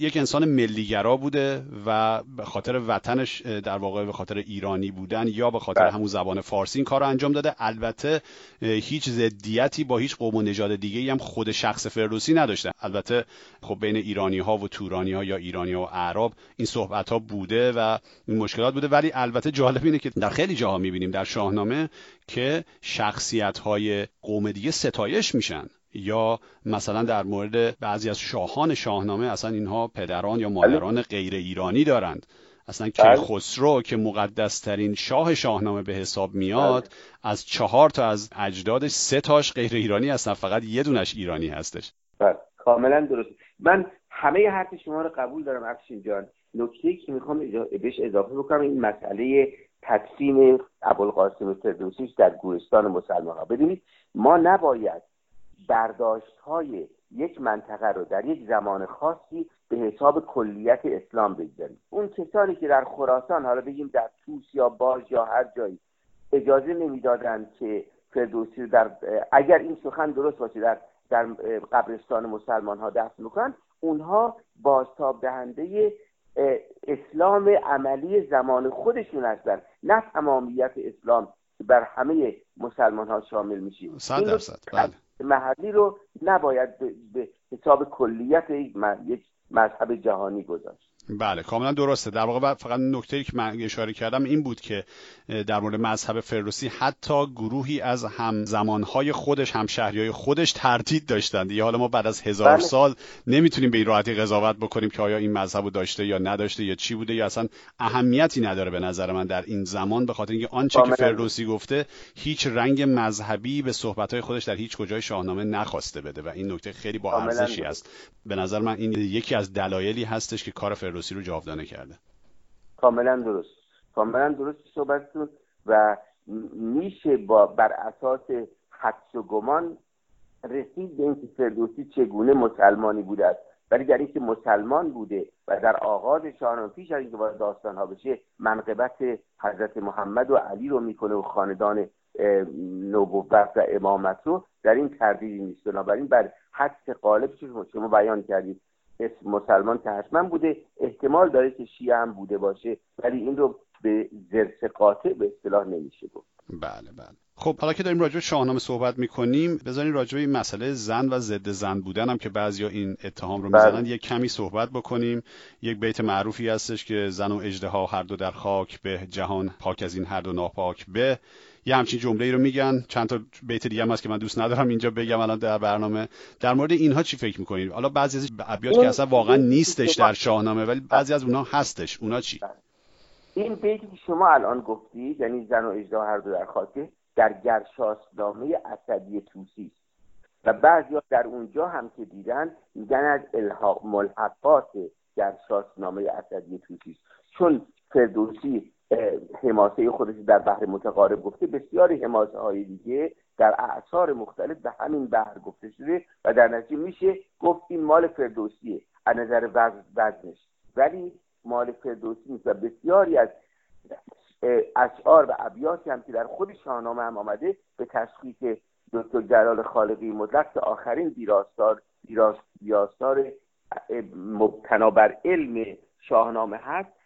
یک انسان ملیگرا بوده و به خاطر وطنش در واقع به خاطر ایرانی بودن یا به خاطر بله. همون زبان فارسی این کار رو انجام داده. البته هیچ ضدیتی با هیچ قوم و نژاد دیگه هم خود شخص فردوسی نداشته. البته خب بین ایرانی ها و تورانی ها یا ایرانی ها و عرب این صحبت ها بوده و این مشکلات بوده. ولی البته جالب اینه که در خیلی جاها می‌بینیم در شاهنامه که شخصیت های قوم دیگه ستایش میشن. یا مثلا در مورد بعضی از شاهان شاهنامه اصلا اینها پدران یا مادران غیر ایرانی دارند. اصلا که بله. خسرو که مقدس ترین شاه شاهنامه به حساب میاد بله. از چهار تا از اجدادش سه تاش غیر ایرانی هستن فقط یه دونش ایرانی هستش. بله. کاملا درست. من همه حرف شما رو قبول دارم افشین جان. نکته که می‌خوام بهش اضافه بکنم این مسئله تدفین ابوالقاسم فردوسی در گورستان مسلمان ها. ببینید ما نباید برداشت های یک منطقه رو در یک زمان خاصی به حساب کلیت اسلام بگذاریم. اون کسانی که در خراسان حالا بگیم در توس یا باج یا هر جایی اجازه نمی‌دادند که فردوسی در اگر این سخن درست باشه در در قبرستان مسلمان ها دفن می‌کنن اونها بازتاب دهنده اسلام عملی زمان خودشون هستن نه تمامیت اسلام بر همه مسلمان ها شامل میشه صد درصد بله. محلی رو نباید به حساب کلیت یک مذهب جهانی گذاشت بله کاملا درسته. در واقع فقط نکته که من اشاره کردم این بود که در مورد مذهب فردوسی حتی گروهی از هم زمانهای خودش هم شهریای خودش تردید داشتند. دیگه حالا ما بعد از هزار بله. سال نمی‌تونیم به این راحتی قضاوت بکنیم که آیا این مذهب رو داشته یا نداشته یا چی بوده یا اصلا اهمیتی نداره به نظر من در این زمان به خاطر اینکه آنچه که فردوسی گفته هیچ رنگ مذهبی به صحبتهای خودش در هیچ کجای شاهنامه نخواسته بده و این نکته خیلی با ارزشی است. به نظر من این یکی از دلایلی هستش که کار فردوسی فردوسی رو جاودانه کرده. کاملا درست. کاملا درست صحبتتون و میشه با بر اساس حدس و گمان رسید به اینکه فردوسی چگونه مسلمانی بوده است. ولی در اینکه مسلمان بوده و در آغاز شاهنامه پیش از اینکه وارد داستان ها بشه منقبت حضرت محمد و علی رو می‌کنه و خاندان نبوت و امامت رو در این تردیدی نیست. بنابراین بر حدس قالب شما بیان کردید. اسم مسلمان که حتما بوده احتمال داره که شیعه هم بوده باشه ولی این رو به زرس قاطع به اصطلاح نمیشه گفت. بله بله. خب حالا که داریم راجع به شاهنامه صحبت می‌کنیم بذارین راجع به این مسئله زن و ضد زن بودن هم که بعضیا این اتهام رو می‌زنن یک کمی صحبت بکنیم. یک بیت معروفی هستش که زن و اجدها هر دو در خاک به جهان پاک از این هر دو ناپاک به. یه همچین جمله ای رو میگن. چند تا بیت دیگه هم هست که من دوست ندارم اینجا بگم الان در برنامه. در مورد اینها چی فکر می‌کنید؟ حالا بعضی از ابیات که اصلا واقعا نیستش در شاهنامه ولی بعضی از اونها هستش. اونا چی؟ این بیتی که شما الان گفتید یعنی زن و اجدا هر دو در خاکه در گرشاسنامه اسدی توسی و بعضی در اونجا هم که دیدن میگن از الحاق ملحقات گرشاسنامه اسدی توسی چون فردوسی حماسه خودش در بحر متقارب گفته بسیاری حماسه های دیگه در اعثار مختلف به همین بحر گفته شده و در نتیجه میشه گفت این مال فردوسیه. از نظر وزنش ولی مال فردوسی نیست و بسیاری از اشعار و ابیاتی هم که در خود شاهنامه هم آمده به تشخیص دکتر جلال خالقی مطلق که آخرین ویراستار ویراستار مبتنا بر علم شاهنامه هست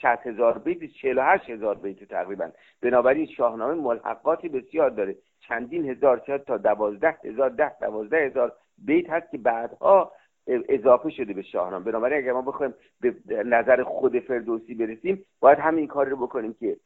60 هزار بیت 48 هزار بیت تقریبا. بنابراین شاهنامه ملحقاتی بسیار داره. چندین هزار شاید تا دوازده هزار ده دوازده هزار بیت هست که بعدها اضافه شده به شاهنامه. بنابراین اگر ما بخوایم به نظر خود فردوسی برسیم باید همین کار رو بکنیم که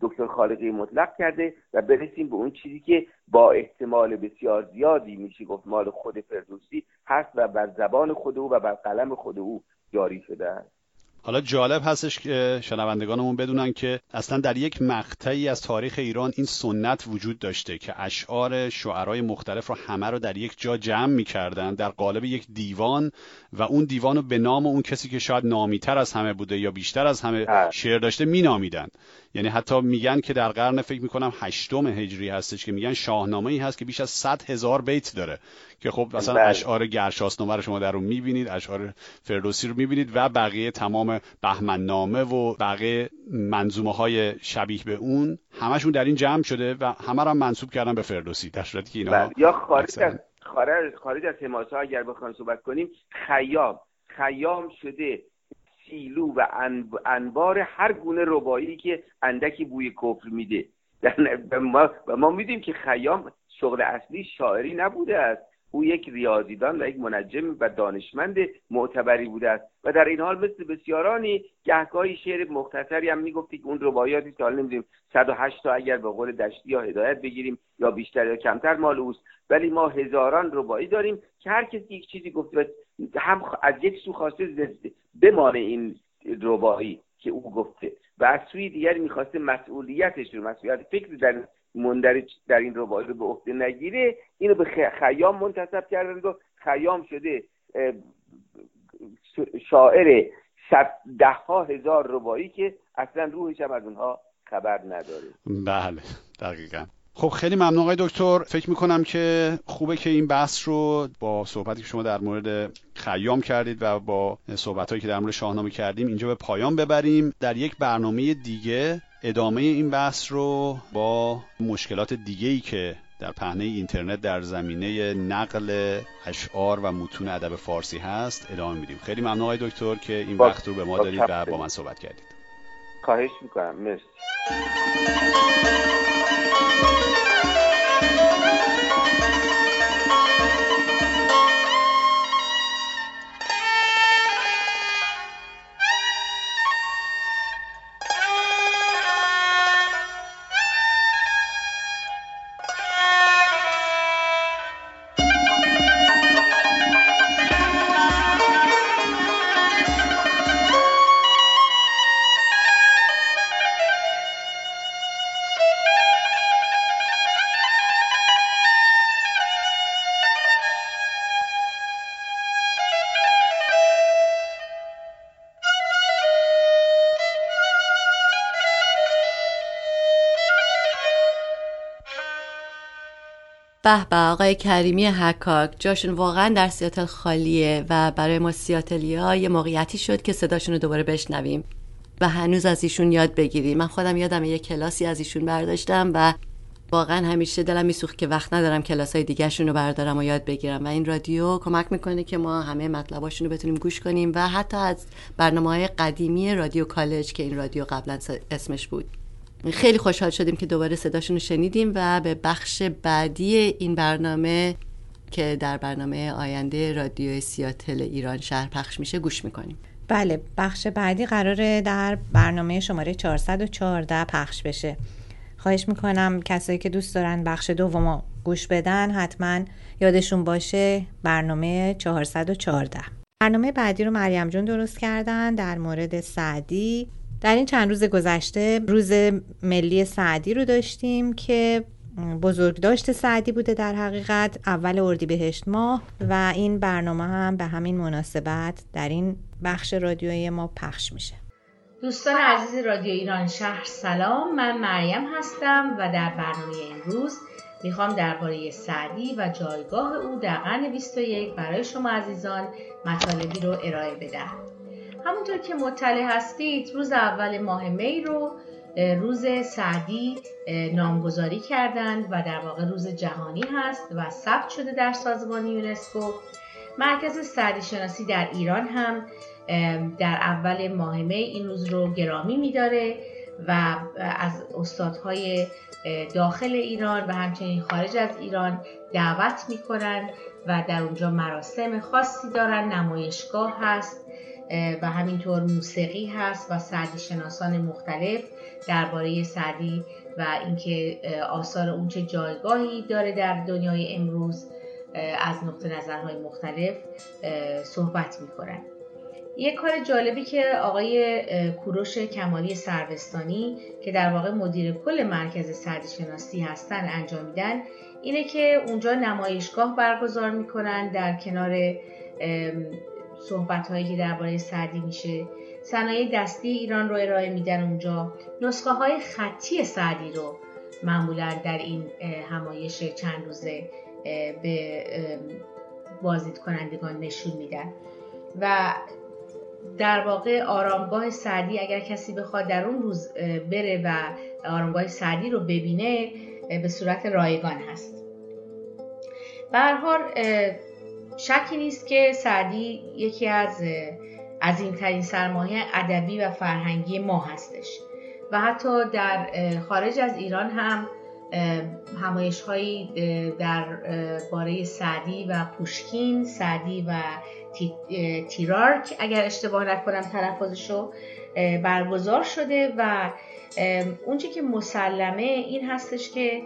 دکتر خالقی مطلق کرده و برسیم به اون چیزی که با احتمال بسیار زیادی میشه گفت مال خود فردوسی هست و بر زبان خود او و بر قلم خود او جاری شده است. حالا جالب هستش که شنوندگانمون بدونن که اصلا در یک مقطعی از تاریخ ایران این سنت وجود داشته که اشعار شعرهای مختلف رو همه رو در یک جا جمع می‌کردن در قالب یک دیوان و اون دیوان رو به نام اون کسی که شاید نامیتر از همه بوده یا بیشتر از همه شعر داشته مینامیدن. یعنی حتی میگن که در قرن فکر می‌کنم هشتم هجری هستش که میگن شاهنامه ای هست که بیش از 100 هزار بیت داره. که خب مثلا اشعار گرشاسنامه رو شما در اون می‌بینید اشعار فردوسی رو می‌بینید و بقیه تمام بهمنامه و بقیه منظومه های شبیه به اون همشون در این جمع شده و همه رو منصوب کردن به فردوسی در صورتی که اینا یا خارج از خارج, خارج از حماسه اگر بخوایم صحبت کنیم خیام. خیام شده سیلو و انبار هر گونه ربایی که اندکی بوی کفر میده. [LAUGHS] ما, ما میدیم که خیام شغل اصلی شاعری نبوده است. او یک ریاضیدان و یک منجم و دانشمند معتبری بوده است. و در این حال مثل بسیارانی گهگاهی شعر مختصری هم می‌گفتی که اون رباعیاتی که حالا نمی‌دونیم 108 تا اگر به قول دشتی یا هدایت بگیریم یا بیشتر یا کمتر مال اوست. ولی ما هزاران ربایی داریم که هر کسی یک چیزی گفته هم از یک سو خواسته بمانه این ربایی که او گفته و از سوی دیگری می‌خواسته مسئولیتش رو مسئولیت فکر در مندرج در این ربایی رو به عهده نگیره. اینو به خیام منتصب کردن. و خیام شده شاعر ده ها هزار ربایی که اصلا روحش هم از اونها خبر نداره. بله دقیقا. خب خیلی ممنون آقای دکتر. فکر می‌کنم که خوبه که این بحث رو با صحبتی که شما در مورد خیام کردید و با صحبتهایی که در مورد شاهنامه کردیم اینجا به پایان ببریم. در یک برنامه دیگه ادامه این بحث رو با مشکلات دیگه ای که در پهنه اینترنت در زمینه نقل اشعار و متون ادب فارسی هست ادامه میدیم. خیلی ممنون آقای دکتر که این وقت رو به ما دادید و با من صحبت کردید. خواهش می‌کنم. مرسی. به به آقای کریمی حکاک. جاشون واقعا در سیاتل خالیه و برای ما سیاتلی ها یه موقعیتی شد که صداشون رو دوباره بشنویم. و هنوز از ایشون یاد بگیریم. من خودم یادم یه کلاسی از ایشون برداشتم و واقعا همیشه دلم میسوخت که وقت ندارم کلاس های دیگرشون رو بردارم و یاد بگیرم. و این رادیو کمک می‌کنه که ما همه مطلباشون رو بتونیم گوش کنیم و حتی از برنامه های قدیمی رادیو کالج که این رادیو قبلا اسمش بود. خیلی خوشحال شدیم که دوباره صداشون رو شنیدیم و به بخش بعدی این برنامه که در برنامه آینده رادیو سیاتل ایران شهر پخش میشه گوش می‌کنیم. بله بخش بعدی قراره در برنامه شماره 414 پخش بشه. خواهش می‌کنم کسایی که دوست دارن بخش دوم گوش بدن حتما یادشون باشه برنامه 414 برنامه بعدی رو مریم جون درست کردن در مورد سعدی. در این چند روز گذشته روز ملی سعدی رو داشتیم که بزرگداشت سعدی بوده در حقیقت اول اردیبهشت ماه و این برنامه هم به همین مناسبت در این بخش رادیویی ما پخش میشه. دوستان عزیز رادیو ایران شهر سلام. من مریم هستم و در برنامه امروز می‌خوام درباره سعدی و جایگاه او در قرن 21 برای شما عزیزان مطالبی رو ارائه بدم. همونطور که مطلع هستید روز اول ماه می رو روز سعدی نامگذاری کردند و در واقع روز جهانی هست و ثبت شده در سازمان یونسکو. مرکز سعدی شناسی در ایران هم در اول ماه می این روز رو گرامی میداره و از استادهای داخل ایران و همچنین خارج از ایران دعوت می‌کنن و در اونجا مراسم خاصی دارن نمایشگاه هست. و همینطور موسیقی هست و سعدی شناسان مختلف درباره سعدی و اینکه آثار اون چه جایگاهی داره در دنیای امروز از نقطه نظرهای مختلف صحبت می‌کنن. یک کار جالبی که آقای کوروش کمالی سروستانی که در واقع مدیر کل مرکز سعدی شناسی هستن انجام میدن اینه که اونجا نمایشگاه برگزار می‌کنن در کنار صحبت هایی که درباره سعدی میشه. صنایع دستی ایران رو ارائه میدن اونجا. نسخه های خطی سعدی رو معمولا در این همایش چند روزه به بازدید کنندگان نشون میدن. و در واقع آرامگاه سعدی اگر کسی بخواد در اون روز بره و آرامگاه سعدی رو ببینه به صورت رایگان هست. به شکی نیست که سعدی یکی از عظیمترین سرمایه ادبی و فرهنگی ما هستش. و حتی در خارج از ایران هم همایش هایی در باره سعدی و پوشکین سعدی و تیرارک اگر اشتباه نکنم تلفظشو برگزار شده و اونچه که مسلمه این هستش که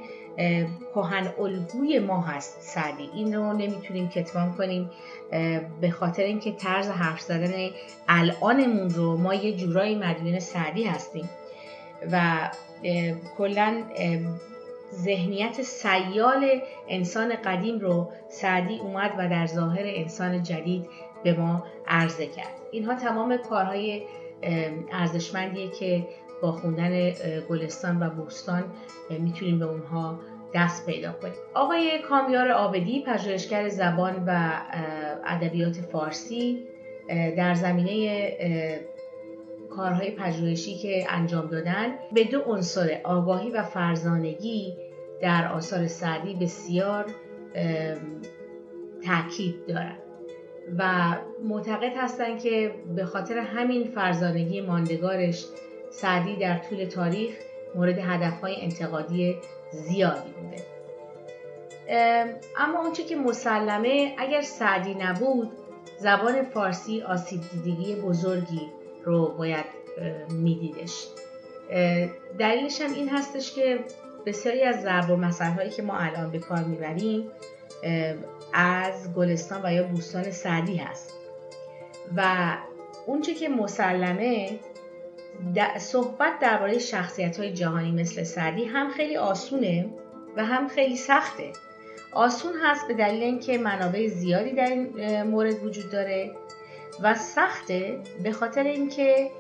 کهن الگوی ما هست سعدی این رو نمی‌تونیم کتمان کنیم به خاطر اینکه طرز حرف زدن الانمون رو ما یه جورایی مدیون سعدی هستیم و کلا ذهنیت سیال انسان قدیم رو سعدی اومد و در ظاهر انسان جدید به ما عرضه کرد. اینها تمام کارهای ارزشمندیه که با خوندن گلستان و بوستان می‌تونیم به اونها دست پیدا کنیم. آقای کامیار آبدی پژوهشگر زبان و ادبیات فارسی در زمینه کارهای پژوهشی که انجام دادن به دو عنصر آگاهی و فرزانگی در آثار سعدی بسیار تاکید دارند و معتقد هستند که به خاطر همین فرزانگی ماندگارش سعدی در طول تاریخ مورد هدفهای انتقادی زیادی بوده. اما اونچه که مسلمه اگر سعدی نبود زبان فارسی آسیب دیدگی بزرگی رو باید میدیدش. دلیلش هم این هستش که بسیاری از ضرب و هایی که ما الان به کار می‌بریم از گلستان و یا بوستان سعدی هست. و اونچه که مسلمه صحبت درباره شخصیت های جهانی مثل سعدی هم خیلی آسونه و هم خیلی سخته. آسون هست به دلیل اینکه منابع زیادی در این مورد وجود داره و سخته به خاطر اینکه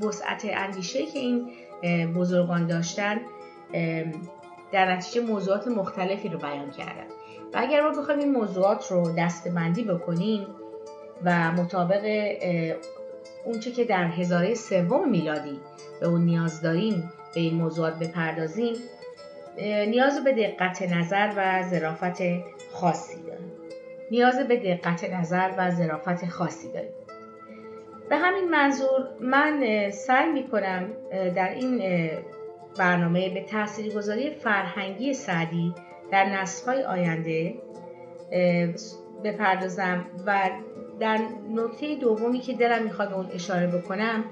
وسعت اندیشه که این بزرگان داشتن در نتیجه موضوعات مختلفی رو بیان کردن. و اگر ما بخوایم این موضوعات رو دستبندی بکنیم و مطابق اونچه که در هزاره سوم میلادی به اون نیاز داریم به این موضوعات بپردازیم نیاز به دقت نظر و ظرافت خاصی داره نیاز به دقت نظر و ظرافت خاصی داریم. به همین منظور من سعی می کنم در این برنامه به تاثیرگذاری فرهنگی سعدی در نسل‌های آینده بپردازم و در نکته دومی که دلم می‌خواد اون اشاره بکنم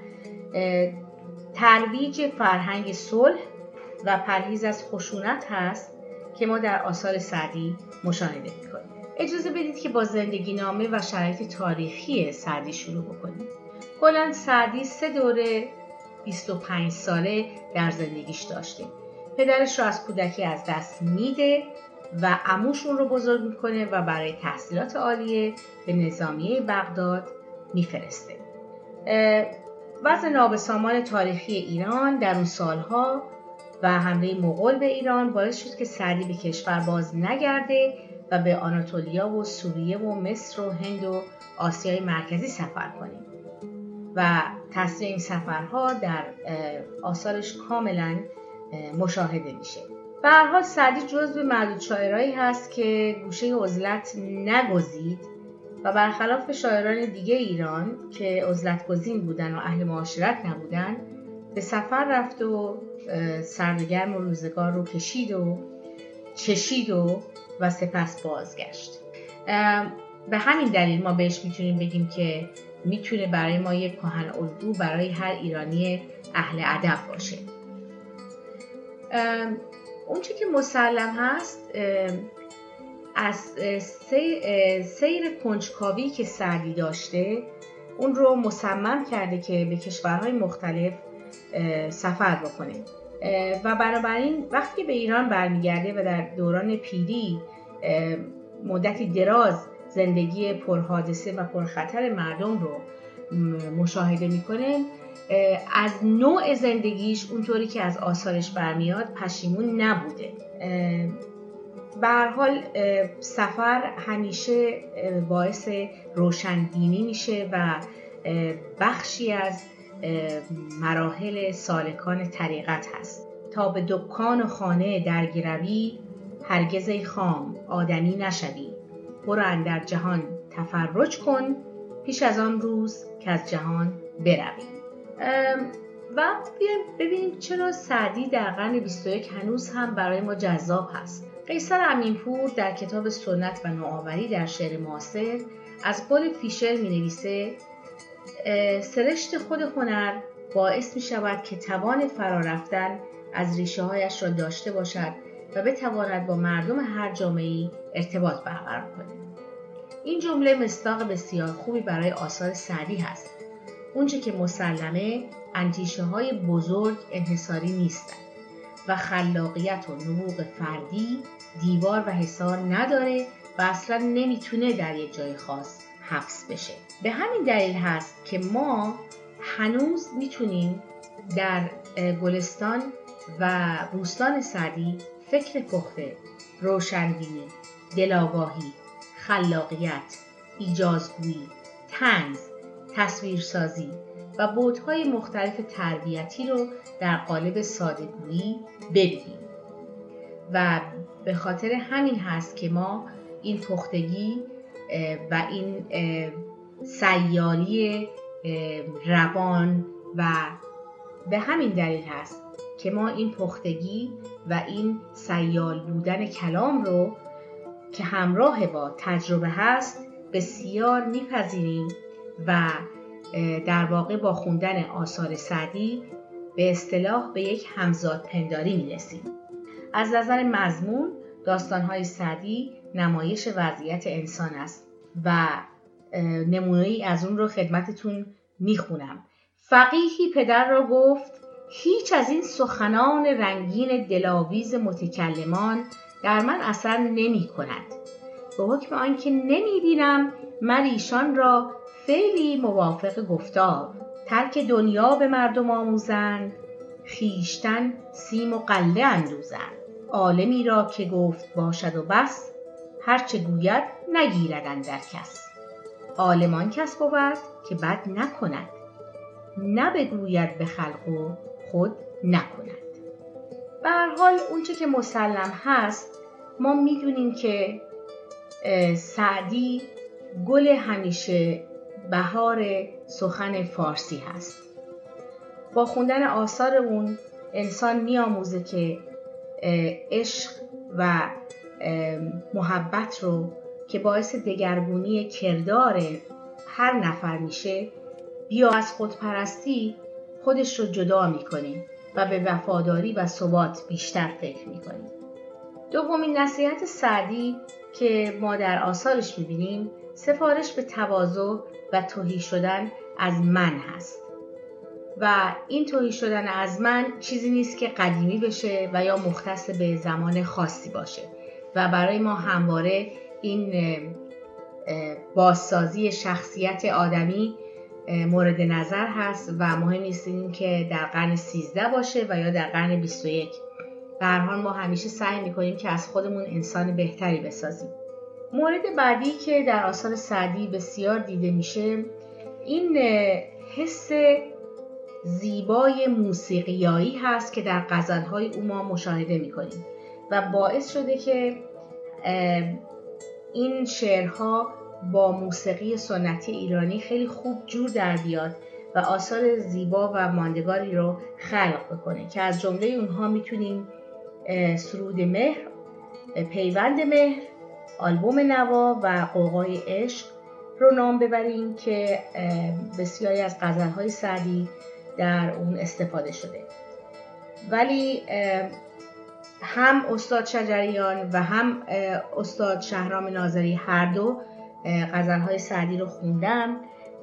ترویج فرهنگ صلح و پرهیز از خشونت هست که ما در آثار سعدی مشاهده می‌کنیم. اجازه بدید که با زندگی نامه و شرایط تاریخی سعدی شروع بکنیم. کلا سعدی سه دوره 25 ساله در زندگیش داشته. پدرش رو از کودکی از دست میده. و عموش اون رو بزرگ می‌کنه و برای تحصیلات عالیه به نظامیه بغداد میفرسته. وضع نابسامان تاریخی ایران در اون سالها و حمله مغول به ایران باعث شد که سعدی به کشور باز نگرده و به آناتولیا و سوریه و مصر و هند و آسیای مرکزی سفر کنه. و تاثیر این سفرها در آثارش کاملا مشاهده میشه. به هر حال سعدی جزو معدود شاعرایی هست که گوشه عزلت نگزید و برخلاف شاعران دیگه ایران که عزلت گزین بودن و اهل معاشرت نبودن به سفر رفت و سردگرم و روزگار رو کشید و چشید و و سپس بازگشت. به همین دلیل ما بهش می‌تونیم بگیم که می‌تونه برای ما یک کهن الگو برای هر ایرانی اهل ادب باشه. اونچه که مسلم هست از سیر کنجکاوی که سعدی داشته اون رو مصمم کرده که به کشورهای مختلف سفر بکنه. و بنابراین وقتی به ایران برمیگرده و در دوران پیری مدتی دراز زندگی پرحادثه و پرخطر مردم رو مشاهده می‌کنه از نوع زندگیش اونطوری که از آثارش برمیاد پشیمون نبوده. به حال سفر همیشه باعث روشنبینی میشه و بخشی از مراحل سالکان طریقت هست. تا به دکان و خانه درگیروی هرگز خام آدمی نشوی. برو در جهان تفرج کن پیش از آن روز که از جهان بروی. و بیایم ببینیم چرا سعدی در قرن 21 هنوز هم برای ما جذاب هست قیصر امینپور در کتاب سنت و نوآوری در شعر معاصر از قول فیشر می نویسه سرشت خود هنر باعث می شود که توان فرارفتن از ریشه هایش را داشته باشد و بتواند با مردم هر جامعه ارتباط برقرار کند. این جمله مستاق بسیار خوبی برای آثار سعدی هست. اونچه که مسلمه انتیشه های بزرگ انحصاری نیستند و خلاقیت و نبوغ فردی دیوار و حصار نداره و اصلا نمی‌تونه در یک جای خاص حبس بشه. به همین دلیل هست که ما هنوز می‌تونیم در گلستان و بوستان سعدی فکر پخته روشنبینی دلاگاهی خلاقیت ایجازگویی تنز تصویرسازی و بودهای مختلف تربیتی رو در قالب سادگویی ببینیم. و به خاطر همین هست که ما این پختگی و این سیالی روان و به همین دلیل هست که ما این پختگی و این سیال بودن کلام رو که همراه با تجربه هست بسیار میپذیریم و در واقع با خوندن آثار سعدی به اصطلاح به یک همزاد پنداری می‌رسیم. از نظر مضمون داستانهای سعدی نمایش وضعیت انسان است و نمونه ای از اون رو خدمتتون می‌خونم. فقیهی پدر را گفت هیچ از این سخنان رنگین دلاویز متکلمان در من اثر نمی کند به حکم آنکه نمی بینم من ایشان را فعلی موافق گفتار. ترک دنیا به مردم آموزند خیشتن سیم و قله اندوزند عالمی را که گفت باشد و بس هرچه گوید نگیرد در کس. عالمان کس بود که بد نکند. نه بگوید به خلق و خود نکند. به هر حال اونچه که مسلم هست ما می‌دونیم که سعدی گل همیشه بهار سخن فارسی هست. با خوندن آثار اون انسان میآموزه که عشق و محبت رو که باعث دگرگونی کردار هر نفر میشه بیا از خودپرستی خودش رو جدا می‌کنه و به وفاداری و ثبات بیشتر فکر می‌کنیم دومین نصیحت سعدی که ما در آثارش می‌بینیم سفارش به تواضع و توهی شدن از من هست. و این توهی شدن از من چیزی نیست که قدیمی بشه و یا مختص به زمان خاصی باشه. و برای ما همواره این بازسازی شخصیت آدمی مورد نظر هست و مهم نیست این که در قرن 13 باشه و یا در قرن 21 به هر حال ما همیشه سعی می‌کنیم که از خودمون انسان بهتری بسازیم. مورد بعدی که در آثار سعدی بسیار دیده میشه این حس زیبای موسیقیایی هست که در غزلهای او ما مشاهده می‌کنیم و باعث شده که این شعرها با موسیقی سنتی ایرانی خیلی خوب جور در بیاد و آثار زیبا و ماندگاری رو خلق بکنه که از جمله اونها می‌تونیم سرود مهر پیوند مهر آلبوم نوا و قوقای عشق رو نام ببریم که بسیاری از غزلهای سعدی در اون استفاده شده. ولی هم استاد شجریان و هم استاد شهرام ناظری هر دو غزلهای سعدی رو خوندم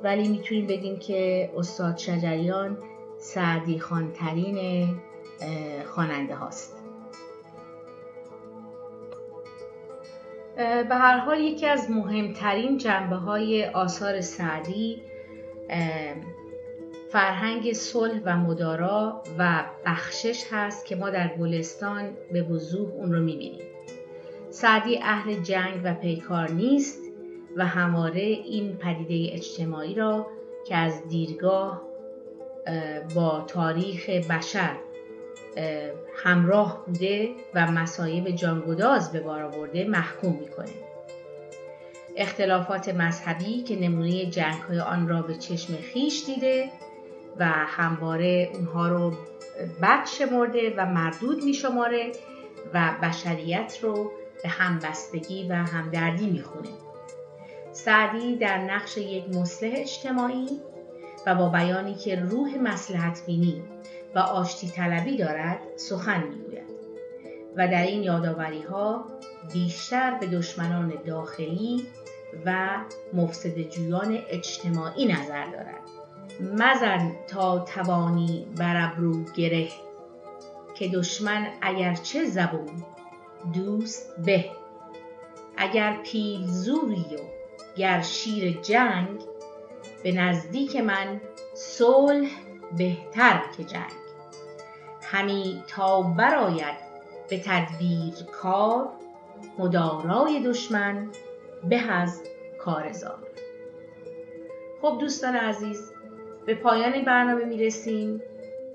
ولی می‌تونیم بگیم که استاد شجریان سعدی خانترین خواننده هاست. به هر حال یکی از مهمترین جنبه های آثار سعدی فرهنگ صلح و مدارا و بخشش هست که ما در گلستان به وضوح اون رو می‌بینیم. سعدی اهل جنگ و پیکار نیست و همواره این پدیده اجتماعی را که از دیرگاه با تاریخ بشر همراه بوده و مسایب جانگداز به بار آورده محکوم می‌کنه. اختلافات مذهبی که نمونه جنگ های آن را به چشم خیش دیده و همواره اونها رو بد شمرده و مردود میشماره و بشریت رو به همبستگی و همدردی می‌خونه. سعدی در نقش یک مصلح اجتماعی و با بیانی که روح مسلحت بینی و آشتی طلبی دارد سخن می‌گوید. و در این یادآوری ها بیشتر به دشمنان داخلی و مفسد جویان اجتماعی نظر دارد. مزن تا توانی بر ابرو گره که دشمن اگرچه زبون دوست به. اگر پیل زوری و گر شیر جنگ به نزدیک من صلح بهتر که جنگ. همی تا براید به تدبیر کار مدارای دشمن به از کارزار خب دوستان عزیز به پایان برنامه می‌رسیم.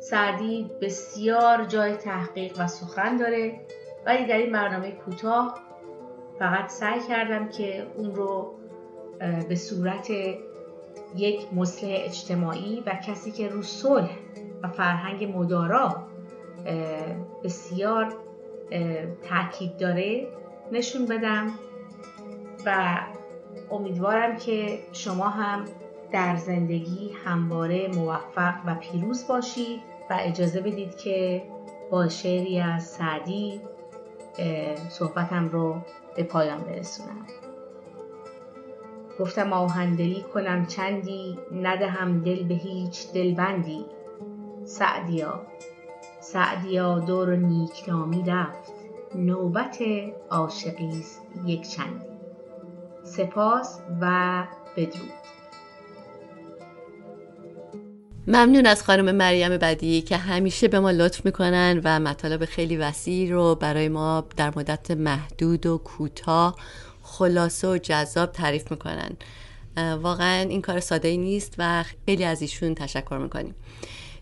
سعدی بسیار جای تحقیق و سخن داره ولی در این برنامه کوتاه فقط سعی کردم که اون رو به صورت یک مصلح اجتماعی و کسی که رو صلح و فرهنگ مدارا بسیار تاکید داره نشون بدم و امیدوارم که شما هم در زندگی همواره موفق و پیروز باشید و اجازه بدید که با شعری از سعدی صحبتم رو به پایان برسونم. گفتم آهندلی کنم چندی ندهم دل به هیچ دلبندی. سعدیا. سعدیا دور نیکنامی رفت. نوبت عاشقی یک چندی سپاس و بدرود. ممنون از خانم مریم بدی که همیشه به ما لطف می‌کنن و مطالب خیلی وسیع رو برای ما در مدت محدود و کوتاه خلاصه و جذاب تعریف می‌کنن. واقعا این کار ساده ای نیست و خیلی از ایشون تشکر می‌کنیم.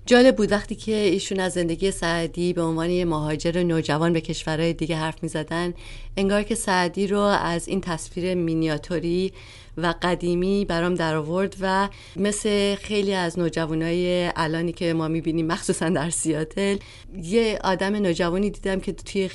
جالب بود وقتی که ایشون از زندگی سعدی به عنوان یه مهاجر نوجوان به کشورهای دیگه حرف می زدن انگار که سعدی رو از این تصویر مینیاتوری و قدیمی برام در آورد و مثل خیلی از نوجوانای الانی که ما می‌بینیم مخصوصا در سیاتل یه آدم نوجوانی دیدم که توی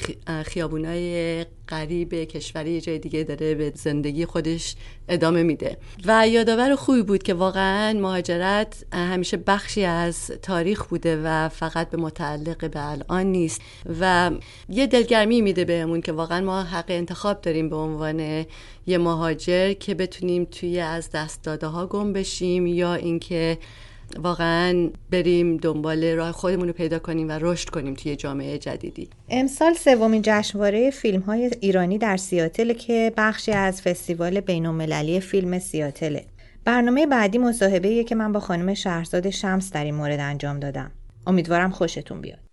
خیابونای غریب کشوری جای دیگه داره به زندگی خودش ادامه میده. و یادآور خوبی بود که واقعا مهاجرت همیشه بخشی از تاریخ بوده و فقط به متعلق به الان نیست. و یه دلگرمی میده بهمون که واقعا ما حق انتخاب داریم به عنوان یه مهاجر که بتونیم توی از دست داده ها گم بشیم یا اینکه واقعا بریم دنبال راه خودمون رو پیدا کنیم و رشد کنیم توی جامعه جدیدی. امسال سومین جشنواره فیلم های ایرانی در سیاتل که بخشی از فستیوال بین فیلم سیاتله برنامه بعدی مصاحبه که من با خانم شهرزاد شمس در این مورد انجام دادم. امیدوارم خوشتون بیاد.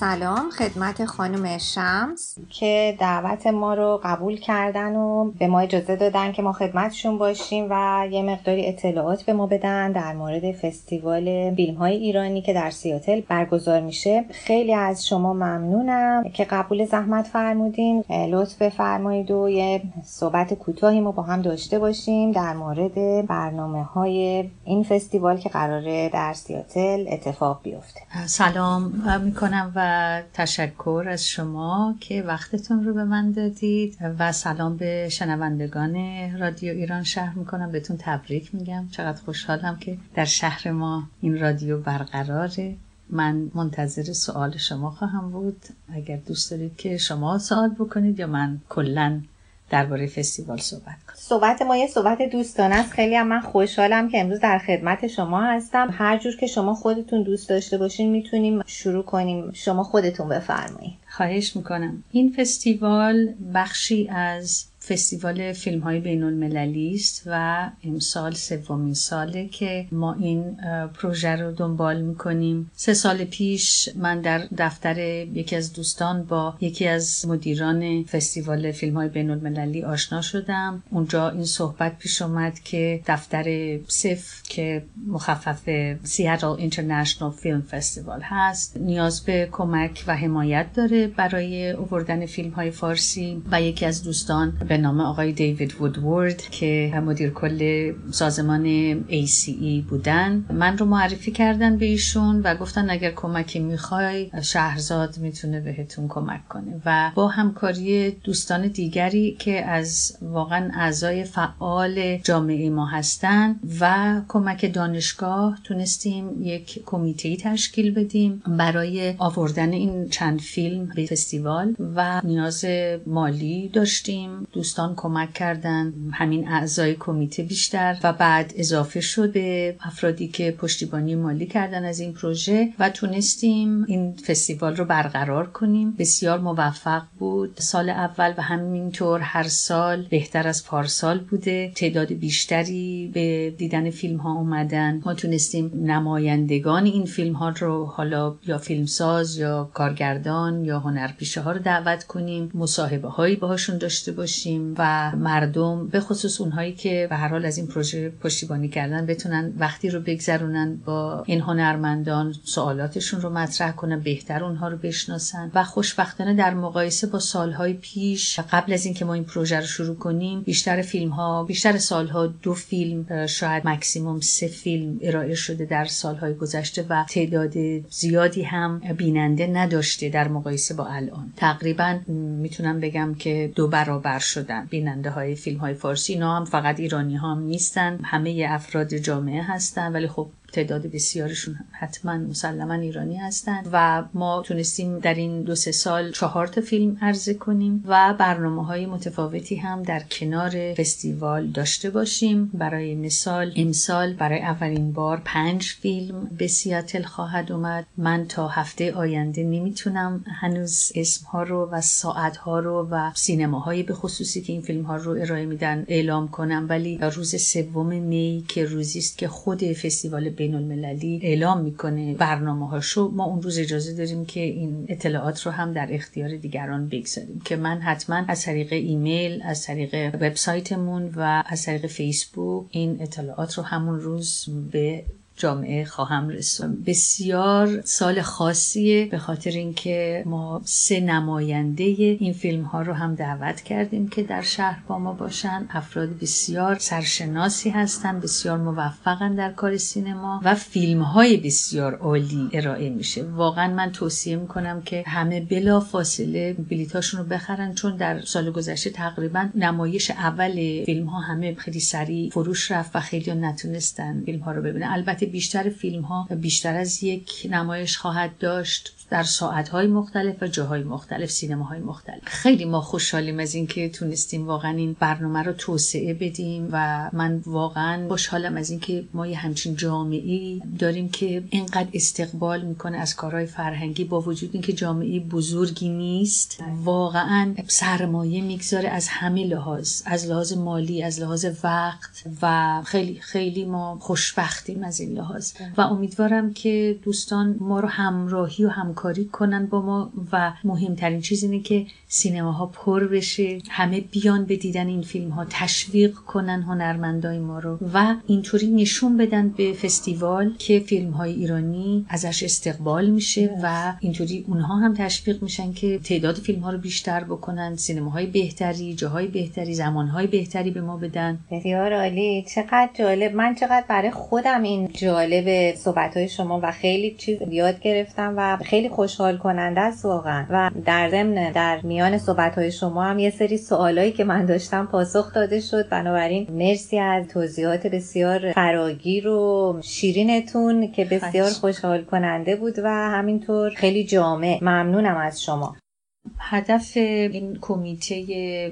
سلام خدمت خانم شمس. که دعوت ما رو قبول کردن و به ما اجازه دادن که ما خدمتشون باشیم و یه مقداری اطلاعات به ما بدن در مورد فستیوال فیلم های ایرانی که در سیاتل برگزار میشه. خیلی از شما ممنونم که قبول زحمت فرمودین. لطف بفرمایید و یه صحبت کوتاهی ما با هم داشته باشیم در مورد برنامه های این فستیوال که قراره در سیاتل اتفاق بیفته. سلام می‌کنم و تشکر از شما که وقتتون رو به من دادید و سلام به شنوندگان رادیو ایران شهر می‌کنم. بهتون تبریک میگم. چقدر خوشحالم که در شهر ما این رادیو برقراره. من منتظر سوال شما خواهم بود. اگر دوست دارید که شما سوال بکنید یا من کلا درباره فستیوال صحبت کنم صحبت ما یه صحبت دوستانه است. خیلی هم من خوشحالم که امروز در خدمت شما هستم. هر جور که شما خودتون دوست داشته باشین می‌تونیم شروع کنیم. شما خودتون بفرمایید. خواهش می‌کنم. این فستیوال بخشی از فستیوال فیلم های بین المللی است و امسال سومین ساله که ما این پروژه رو دنبال می‌کنیم. سه سال پیش من در دفتر یکی از دوستان با یکی از مدیران فستیوال فیلم های بین المللی آشنا شدم. اونجا این صحبت پیش اومد که دفتر سف که مخفف سیاتل اینترنشنال فیلم فستیوال هست نیاز به کمک و حمایت داره برای اووردن فیلم های فارسی. و یکی از دوستان به نام آقای دیوید وودورد که مدیر کل سازمان ACE بودن. من رو معرفی کردن به ایشون و گفتن اگر کمکی می‌خوای شهرزاد می‌تونه بهتون کمک کنه. و با همکاری دوستان دیگری که از واقعا اعضای فعال جامعه ما هستن و کمک دانشگاه تونستیم یک کمیته تشکیل بدیم برای آوردن این چند فیلم به فستیوال و نیاز مالی داشتیم. دوستان کمک کردن همین اعضای کمیته بیشتر و بعد اضافه شد به افرادی که پشتیبانی مالی کردن از این پروژه و تونستیم این فستیوال رو برقرار کنیم. بسیار موفق بود. سال اول و همینطور هر سال بهتر از پارسال بوده. تعداد بیشتری به دیدن فیلم ها اومدن. ما تونستیم نمایندگان این فیلم ها رو حالا یا فیلمساز یا کارگردان یا هنرپیشه ها رو دعوت کنیم. مصاحبه هایی باهاشون داشته باشیم. و مردم به خصوص اونهایی که به هر حال از این پروژه پشتیبانی کردن بتونن وقتی رو بگذرونن با این هنرمندان سوالاتشون رو مطرح کنن بهتر اونها رو بشناسن و خوشبختانه در مقایسه با سالهای پیش قبل از اینکه ما این پروژه رو شروع کنیم بیشتر فیلم ها بیشتر سالها دو فیلم شاید مکسیموم سه فیلم ارائه شده در سالهای گذشته و تعداد زیادی هم بیننده نداشته در مقایسه با الان. تقریبا می‌تونم بگم که دو برابر شدن. بیننده های فیلم های فارسی اینا هم فقط ایرانی ها هم نیستن. همه افراد جامعه هستن. ولی خب تعداد بسیارشون حتما مسلما ایرانی هستند و ما تونستیم در این دو سه سال چهار تا فیلم عرضه کنیم و برنامه های متفاوتی هم در کنار فستیوال داشته باشیم. برای مثال امسال برای اولین بار پنج فیلم به سیاتل خواهد اومد. من تا هفته آینده نمی‌تونم هنوز اسم ها رو و ساعت ها رو و سینماهایی به خصوصی که این فیلم ها رو ارائه میدن اعلام کنم. ولی روز سوم می که روزی است که خود فستیوال بین المللی اعلام می‌کنه برنامه هاشو ما اون روز اجازه داریم که این اطلاعات رو هم در اختیار دیگران بگذاریم که من حتما از طریق ایمیل از طریق وبسایتمون و از طریق فیسبوک این اطلاعات رو همون روز به جامعه خواهم رسون بسیار سال خاصیه به خاطر اینکه ما سه نماینده این فیلم ها رو هم دعوت کردیم که در شهر با ما باشن. افراد بسیار سرشناسی هستن بسیار موفقن در کار سینما و فیلم های بسیار عالی ارائه میشه. واقعا من توصیه می‌کنم که همه بلا فاصله بلیتاشون رو بخرن چون در سال گذشته تقریبا نمایش اول فیلم ها همه خیلی سریع فروش رفت و خیلی نتونستن فیلم ها رو ببینن. البته بیشتر فیلم ها بیشتر از یک نمایش خواهد داشت. در ساعتهای مختلف و جاهای مختلف سینماهای مختلف. خیلی ما خوشحالیم از اینکه تونستیم واقعا این برنامه رو توسعه بدیم و من واقعا خوشحالم از اینکه ما یه همچین جامعه داریم که اینقدر استقبال می‌کنه از کارهای فرهنگی با وجود اینکه جامعه بزرگی نیست. واقعا سرمایه می‌گذاره از همه لحاظ از لحاظ مالی از لحاظ وقت و خیلی خیلی ما خوشبختیم از این لحاظ. و امیدوارم که دوستان ما رو همراهی و همکاری کنن با ما و مهمترین چیز اینه که سینماها پر بشه همه بیان به دیدن این فیلم ها تشویق کنن هنرمندای ما رو و اینطوری نشون بدن به فستیوال که فیلم های ایرانی ازش استقبال میشه و اینطوری اونها هم تشویق میشن که تعداد فیلم ها رو بیشتر بکنن سینماهای بهتری جاهای بهتری زمانهای بهتری به ما بدن. بسیار عالی. چقدر جالب. من چقدر برای خودم این جالب صحبت های شما و خیلی چیز یاد گرفتم و خیلی خوشحال کننده است واقعا. و در ضمن در میان صحبت های شما هم یه سری سوالایی که من داشتم پاسخ داده شد. بنابراین مرسی از توضیحات بسیار فراگیر و شیرینتون که بسیار خوشحال کننده بود و همینطور خیلی جامع. ممنونم از شما. هدف این کمیته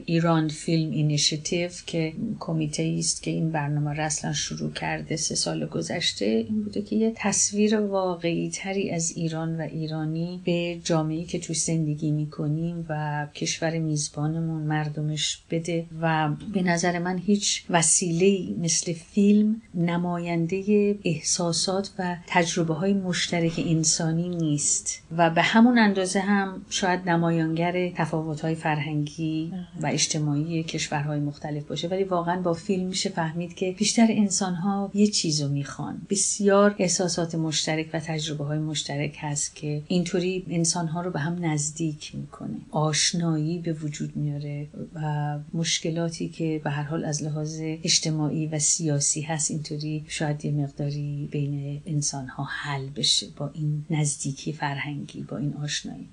ایران فیلم اینیشیتیو که کمیته است که این برنامه را اصلا شروع کرده سه سال گذشته این بوده که یه تصویر واقعی تری از ایران و ایرانی به جامعه که توش زندگی می‌کنیم و کشور میزبانمون مردمش بده و به نظر من هیچ وسیله مثل فیلم نماینده احساسات و تجربه های مشترک انسانی نیست و به همون اندازه هم شاید نماینده بیانگر تفاوت‌های فرهنگی و اجتماعی کشورهای مختلف باشه. ولی واقعا با فیلم میشه فهمید که بیشتر انسانها یه چیزو می‌خوان. بسیار احساسات مشترک و تجربه های مشترک هست که اینطوری انسانها رو به هم نزدیک می‌کنه. آشنایی به وجود میاره و مشکلاتی که به هر حال از لحاظ اجتماعی و سیاسی هست اینطوری شاید یه مقداری بین انسانها حل بشه با این نزدیکی فرهنگی با این آشنایی.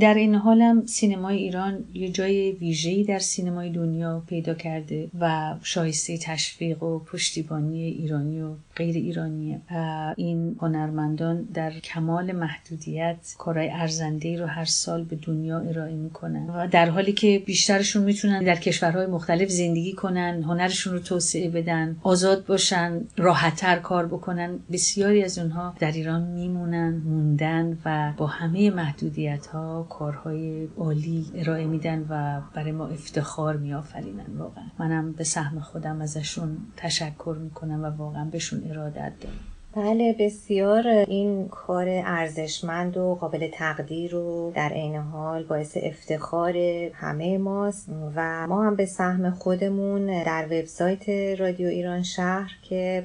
در این حالم سینمای ایران یه جای ویژه‌ای در سینمای دنیا پیدا کرده و شایسته تشویق و پشتیبانی ایرانی و غیر ایرانیه این هنرمندان در کمال محدودیت کارهای ارزنده رو هر سال به دنیا ارائه می‌کنن و در حالی که بیشترشون می‌تونن در کشورهای مختلف زندگی کنن هنرشون رو توسعه بدن آزاد باشن راحتتر کار بکنن بسیاری از اونها در ایران میمونن موندن و با همه محدودیت ها کارهای عالی ارائه میدن و برای ما افتخار میآفرینن واقعا. منم به سهم خودم ازشون تشکر می‌کنم و واقعا بهشون ارادت دارم. بله بسیار این کار ارزشمند و قابل تقدیر و در عین حال باعث افتخار همه ماست و ما هم به سهم خودمون در وبسایت رادیو ایران شهر که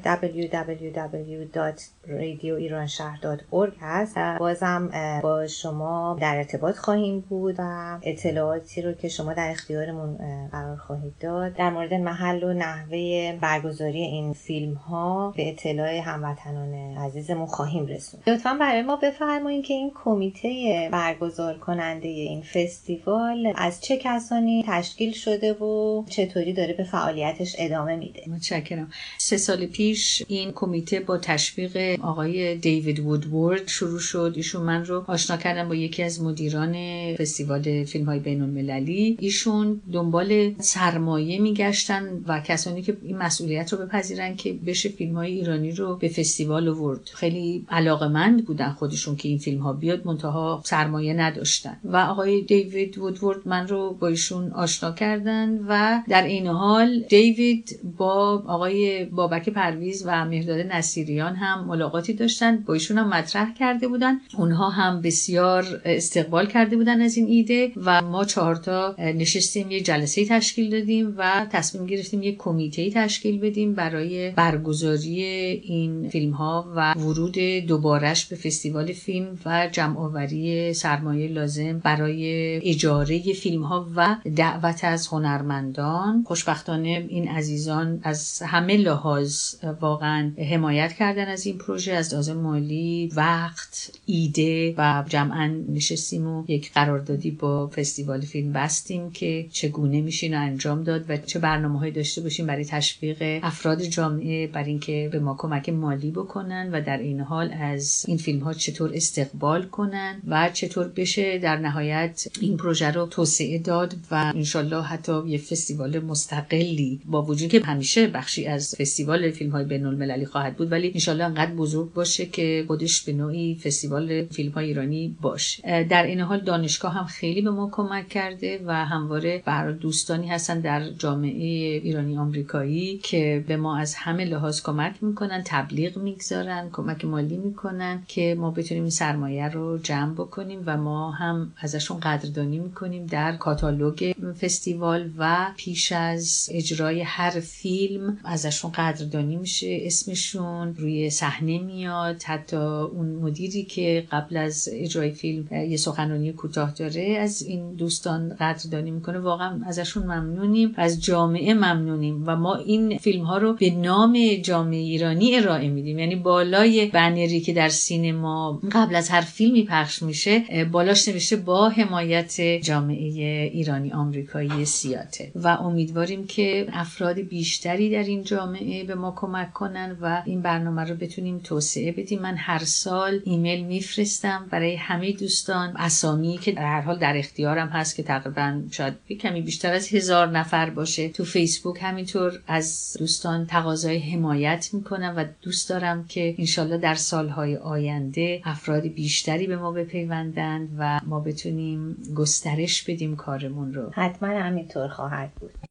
www.radioiranshahar.org هست. بازم با شما در ارتباط خواهیم بود و اطلاعاتی رو که شما در اختیارمون قرار خواهید داد. در مورد محل و نحوه برگزاری این فیلم ها به اطلاع هموطنان عزیزمون خواهیم رسوند. لطفا برای ما بفرمایید که این کمیته برگزار کننده این فستیوال از چه کسانی تشکیل شده و چطوری داره به فعالیتش ادامه میده؟ متشکرم. سه سال پیش این کمیته با تشویق آقای دیوید وودورد شروع شد. ایشون من رو آشنا کردن با یکی از مدیران فستیوال فیلم های بین المللی ایشون دنبال سرمایه میگشتن و کسانی که این مسئولیت رو بپذیرن که بشه فیلم های ایرانی رو به فستیوال آورد. خیلی علاقمند بودن خودشون که این فیلم ها بیاد منتها سرمایه نداشتن. و آقای دیوید وودورد من رو با ایشون آشنا کردن و در این حال دیوید با آقای بابک پرویز و مهداد نصیریان هم ملاقاتی داشتن با ایشون هم مطرح کرده بودن. اونها هم بسیار استقبال کرده بودن از این ایده و ما چهارتا نشستیم یه جلسه تشکیل دادیم و تصمیم گرفتیم یک کمیته تشکیل بدیم برای برگزاری این فیلم ها و ورود دوبارش به فستیوال فیلم و جمع آوری سرمایه لازم برای اجاره فیلم ها و دعوت از هنرمندان. خوشبختانه این عزیزان از همه لحاظ واقعا حمایت کردن از این پروژه از لحاظ مالی وقت ایده و جمعا نشستیم و یک قراردادی با فستیوال فیلم بستیم که چگونه میشین انجام داد و چه برنامه داشته باشیم برای تشویق افراد جامعه برای اینکه به ما کمک مالی بکنن و در این حال از این فیلم ها چطور استقبال کنن و چطور بشه در نهایت این پروژه رو توسعه داد و انشالله حتی یه فستیوال مستقلی با وجود که همیشه بخشی از فستیوال فیلم های بین خواهد بود ولی انشالله انقدر بزرگ باشه که خودش به نوعی فستیوال فیلم های ایرانی باشه. در این حال دانشگاه هم خیلی به ما کمک کرده و همواره برای دوستانی هستن در جامعه ایرانی آمریکایی که به ما از همه لحاظ کمک می‌کنن تبلیغ می‌گذارن کمک مالی می‌کنن که ما بتونیم این سرمایه رو جمع بکنیم و ما هم ازشون قدردانی می‌کنیم در کاتالوگ فستیوال و پیش از اجرای هر فیلم ازشون قدردانی میشه اسمشون روی صحنه میاد حتی اون مدیری که قبل از اجرای فیلم یه سخنرانی کوتاه داره از این دوستان قدردانی می‌کنه. واقعا ازشون ممنونیم. از جامعه ممنونیم و ما این فیلم ها رو به نام جامعه ایرانی ارائه میدیم. یعنی بالای بنری که در سینما قبل از هر فیلمی پخش میشه بالاش نوشته با حمایت جامعه ایرانی آمریکایی سیاته. و امیدواریم که افراد بیشتری در این جامعه به ما کمک کنن و این برنامه رو بتونیم توسعه بدیم. من هر سال ایمیل میفرستم برای همه دوستان. اسامی که در هر حال در اختیارم هست که تقریبا شاید کمی بیشتر از هزار نفر باشه. تو فیسبوک همینطور از دوستان تقاضای حمایت می‌کنم و دوست دارم که انشالله در سالهای آینده افراد بیشتری به ما بپیوندند و ما بتونیم گسترش بدیم کارمون رو. حتما همینطور خواهد بود.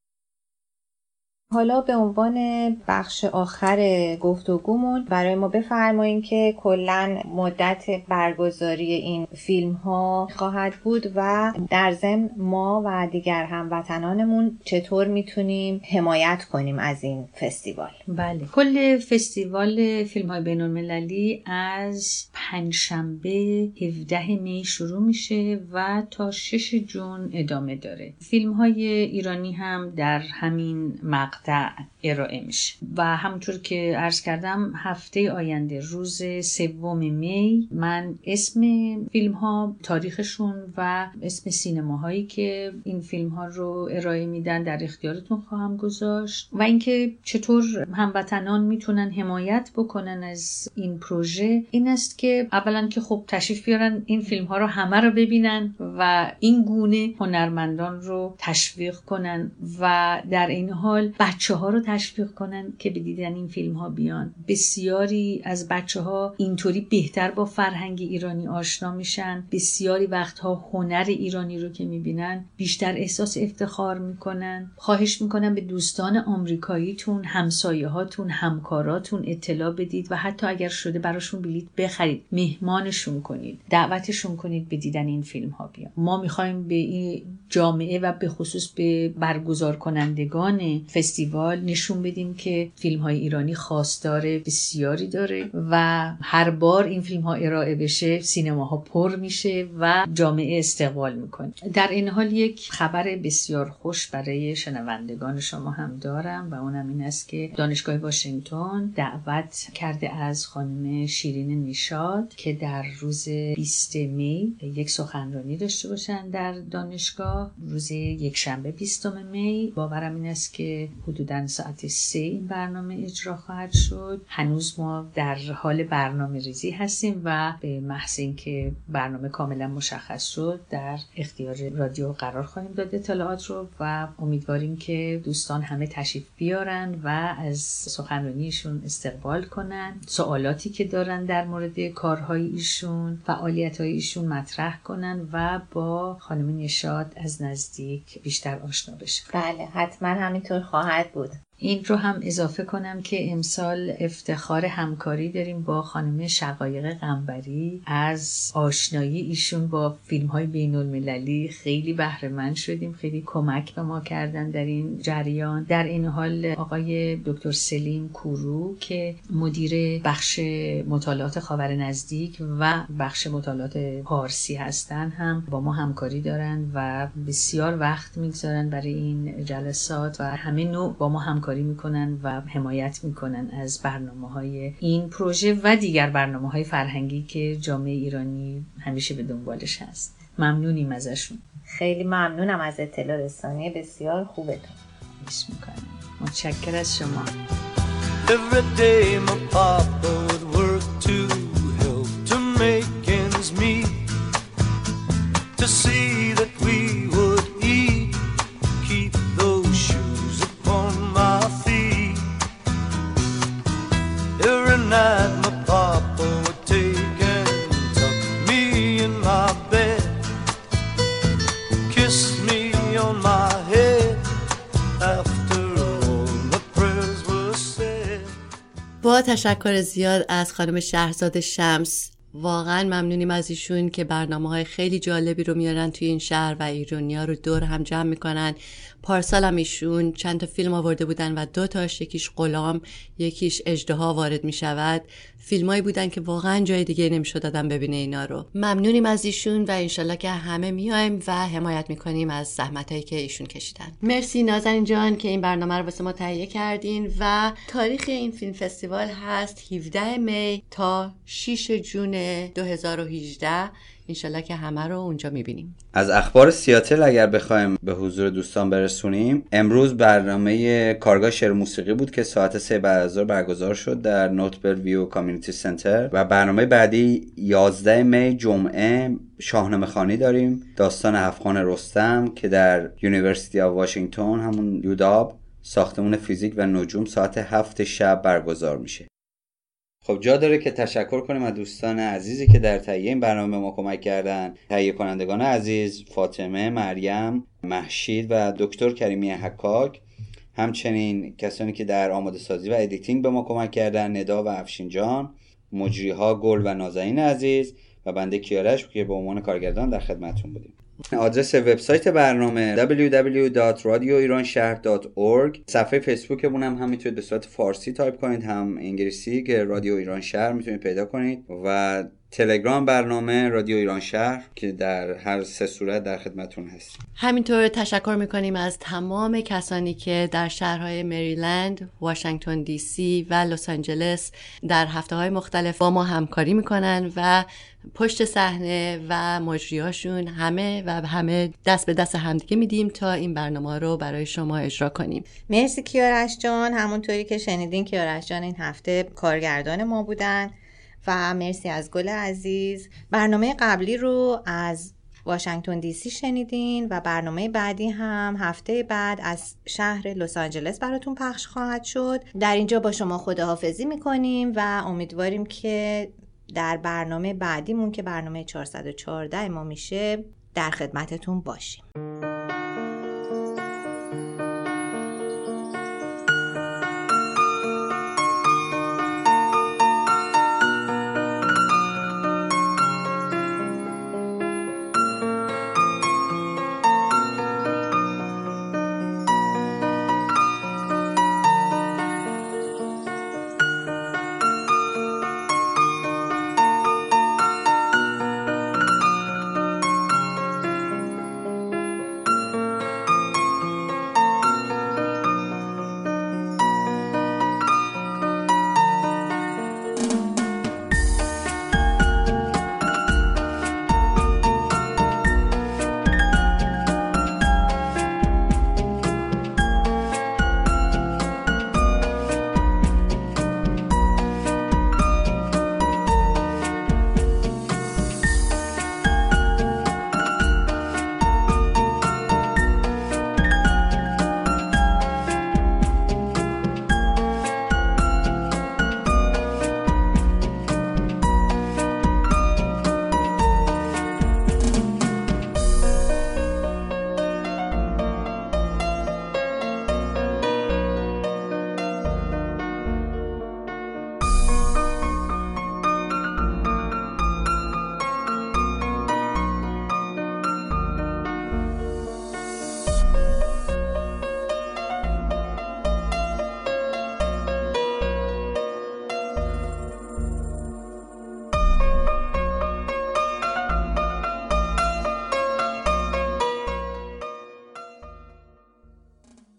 حالا به عنوان بخش آخر گفتگومون برای ما بفرمایید که کلا مدت برگزاری این فیلم ها خواهد بود و در ضمن ما و دیگر هموطنانمون چطور می‌تونیم حمایت کنیم از این فستیوال؟ بله کل فستیوال فیلم های بین المللی از پنجشنبه 17 می شروع میشه و تا 6 جون ادامه داره. فیلم های ایرانی هم در همین That. ارائه میشه. و همونطور که عرض کردم هفته آینده روز سوم می من اسم فیلم ها تاریخشون و اسم سینماهایی که این فیلم ها رو ارائه میدن در اختیارتون خواهم گذاشت. و اینکه چطور هموطنان می‌تونن حمایت بکنن از این پروژه این است که اولا که خب تشریف بیارن این فیلم ها رو همه رو ببینن و این گونه هنرمندان رو تشویق کنن و در این حال بچه ها رو کنن که به دیدن این فیلم ها بیان. بسیاری از بچه ها اینطوری بهتر با فرهنگ ایرانی آشنا میشن. بسیاری وقتها هنر ایرانی رو که می‌بینن بیشتر احساس افتخار می‌کنن. خواهش می‌کنن به دوستان آمریکاییتون همسایه هاتون همکاراتون اطلاع بدید و حتی اگر شده براشون بلیط بخرید. مهمانشون کنید. دعوتشون کنید به دیدن این فیلم ها بیان. ما می‌خوایم به این جامعه و به خصوص به برگزار کنندگان فستیوال فستیوال نشون بدیم که فیلم های ایرانی خواستار بسیاری داره و هر بار این فیلم ها ارائه بشه سینماها پر میشه و جامعه استقبال می‌کنه. در این حال یک خبر بسیار خوش برای شنوندگان شما هم دارم و اونم این است که دانشگاه واشنگتن دعوت کرده از خانم شیرین نیشاد که در روز 20 می یک سخنرانی داشته باشن در دانشگاه. روز یک شنبه 20 می باورم این است که حدودا ساعت سه این برنامه اجرا خواهد شد. هنوز ما در حال برنامه ریزی هستیم و به محض اینکه برنامه کاملا مشخص شد در اختیار رادیو قرار خواهیم داد اطلاعات رو و امیدواریم که دوستان همه تشریف بیارن و از سخنرانیشون استقبال کنن. سوالاتی که دارن در مورد کارهای ایشون فعالیت های ایشون مطرح کنن و با خانم نشاد از نزدیک بیشتر آشنا بشن. بله حتما همینطور خواهد بود. این رو هم اضافه کنم که امسال افتخار همکاری داریم با خانم شقایق قنبری از آشنایی ایشون با فیلم های بین المللی خیلی بهره شدیم خیلی کمک به ما کردن در این جریان. در این حال آقای دکتر سلیم کورو که مدیر بخش مطالعات خاور نزدیک و بخش مطالعات پارسی هستن هم با ما همکاری دارن و بسیار وقت می‌گذارن برای این جلسات و همه نوع با ما همکاری همکاری می‌کنن و حمایت می‌کنن از برنامه های این پروژه و دیگر برنامه های فرهنگی که جامعه ایرانی همیشه به دنبالش هست. ممنونیم ازشون. خیلی ممنونم از اطلاع رسانی بسیار خوبتون. می‌کنم متشکر از شما. Every day my papa تشکر زیاد از خانم شهرزاد شمس. واقعا ممنونیم از ایشون که برنامه های خیلی جالبی رو میارن توی این شهر و ایرونیا رو دور هم جمع می‌کنن. پارسال هم ایشون چند تا فیلم آورده بودن و دو تاش یکیش غلام یکیش اجدها وارد می‌شود. فیلمایی بودن که واقعا جای دیگه نمی‌شد دادن ببینه اینا رو. ممنونیم از ایشون و انشالله که همه میایم و حمایت می‌کنیم از زحمت هایی که ایشون کشیدن. مرسی نازنین جان که این برنامه رو واسه ما تهیه کردین و تاریخ این فیلم فستیوال هست 17 می تا 6 جون 2018 انشالله که همه رو اونجا می‌بینیم. از اخبار سیاتل اگر بخوایم به حضور دوستان برسونیم امروز برنامه کارگاه شعر موسیقی بود که ساعت سه بعد از برگزار شد در نورث بلویو community center و برنامه بعدی 11 می جمعه شاهنامه خوانی داریم. داستان هفت خان رستم که در University of Washington همون UW ساختمون فیزیک و نجوم ساعت هفت شب برگزار میشه. خب جا داره که تشکر کنیم از دوستان عزیزی که در تهیه این برنامه ما کمک کردن. تهیه کنندگان عزیز فاطمه مریم مهشید و دکتر کریمی حکاک. همچنین کسانی که در آماده سازی و editing به ما کمک کردن ندا و افشین جان مجری ها گل و نازنین عزیز و بنده کیارش که به عنوان کارگردان در خدمتتون بودیم. آدرس وبسایت برنامه www.radioiranshahr.org صفحه فیسبوکمون هم, هم می‌تونید به صورت فارسی تایپ کنید هم انگلیسی که رادیو ایران شهر می‌تونید پیدا کنید و تلگرام برنامه رادیو ایران شهر که در هر سه صورت در خدمتون هستیم. همینطور تشکر می‌کنیم از تمام کسانی که در شهرهای مریلند، واشنگتن دی سی و لس آنجلس در هفته های مختلف با ما همکاری می‌کنن و پشت صحنه و مجریاشون همه و همه دست به دست همدیگه میدیم تا این برنامه رو برای شما اجرا کنیم. مرسی کیارش جان. همونطوری که شنیدین کیارش جان این هفته کارگردان ما بودن. و مرسی از گل عزیز. برنامه قبلی رو از واشنگتن دی سی شنیدین و برنامه بعدی هم هفته بعد از شهر لس آنجلس براتون پخش خواهد شد. در اینجا با شما خداحافظی می‌کنیم و امیدواریم که در برنامه بعدیمون که برنامه 414 ما میشه در خدمتتون باشیم.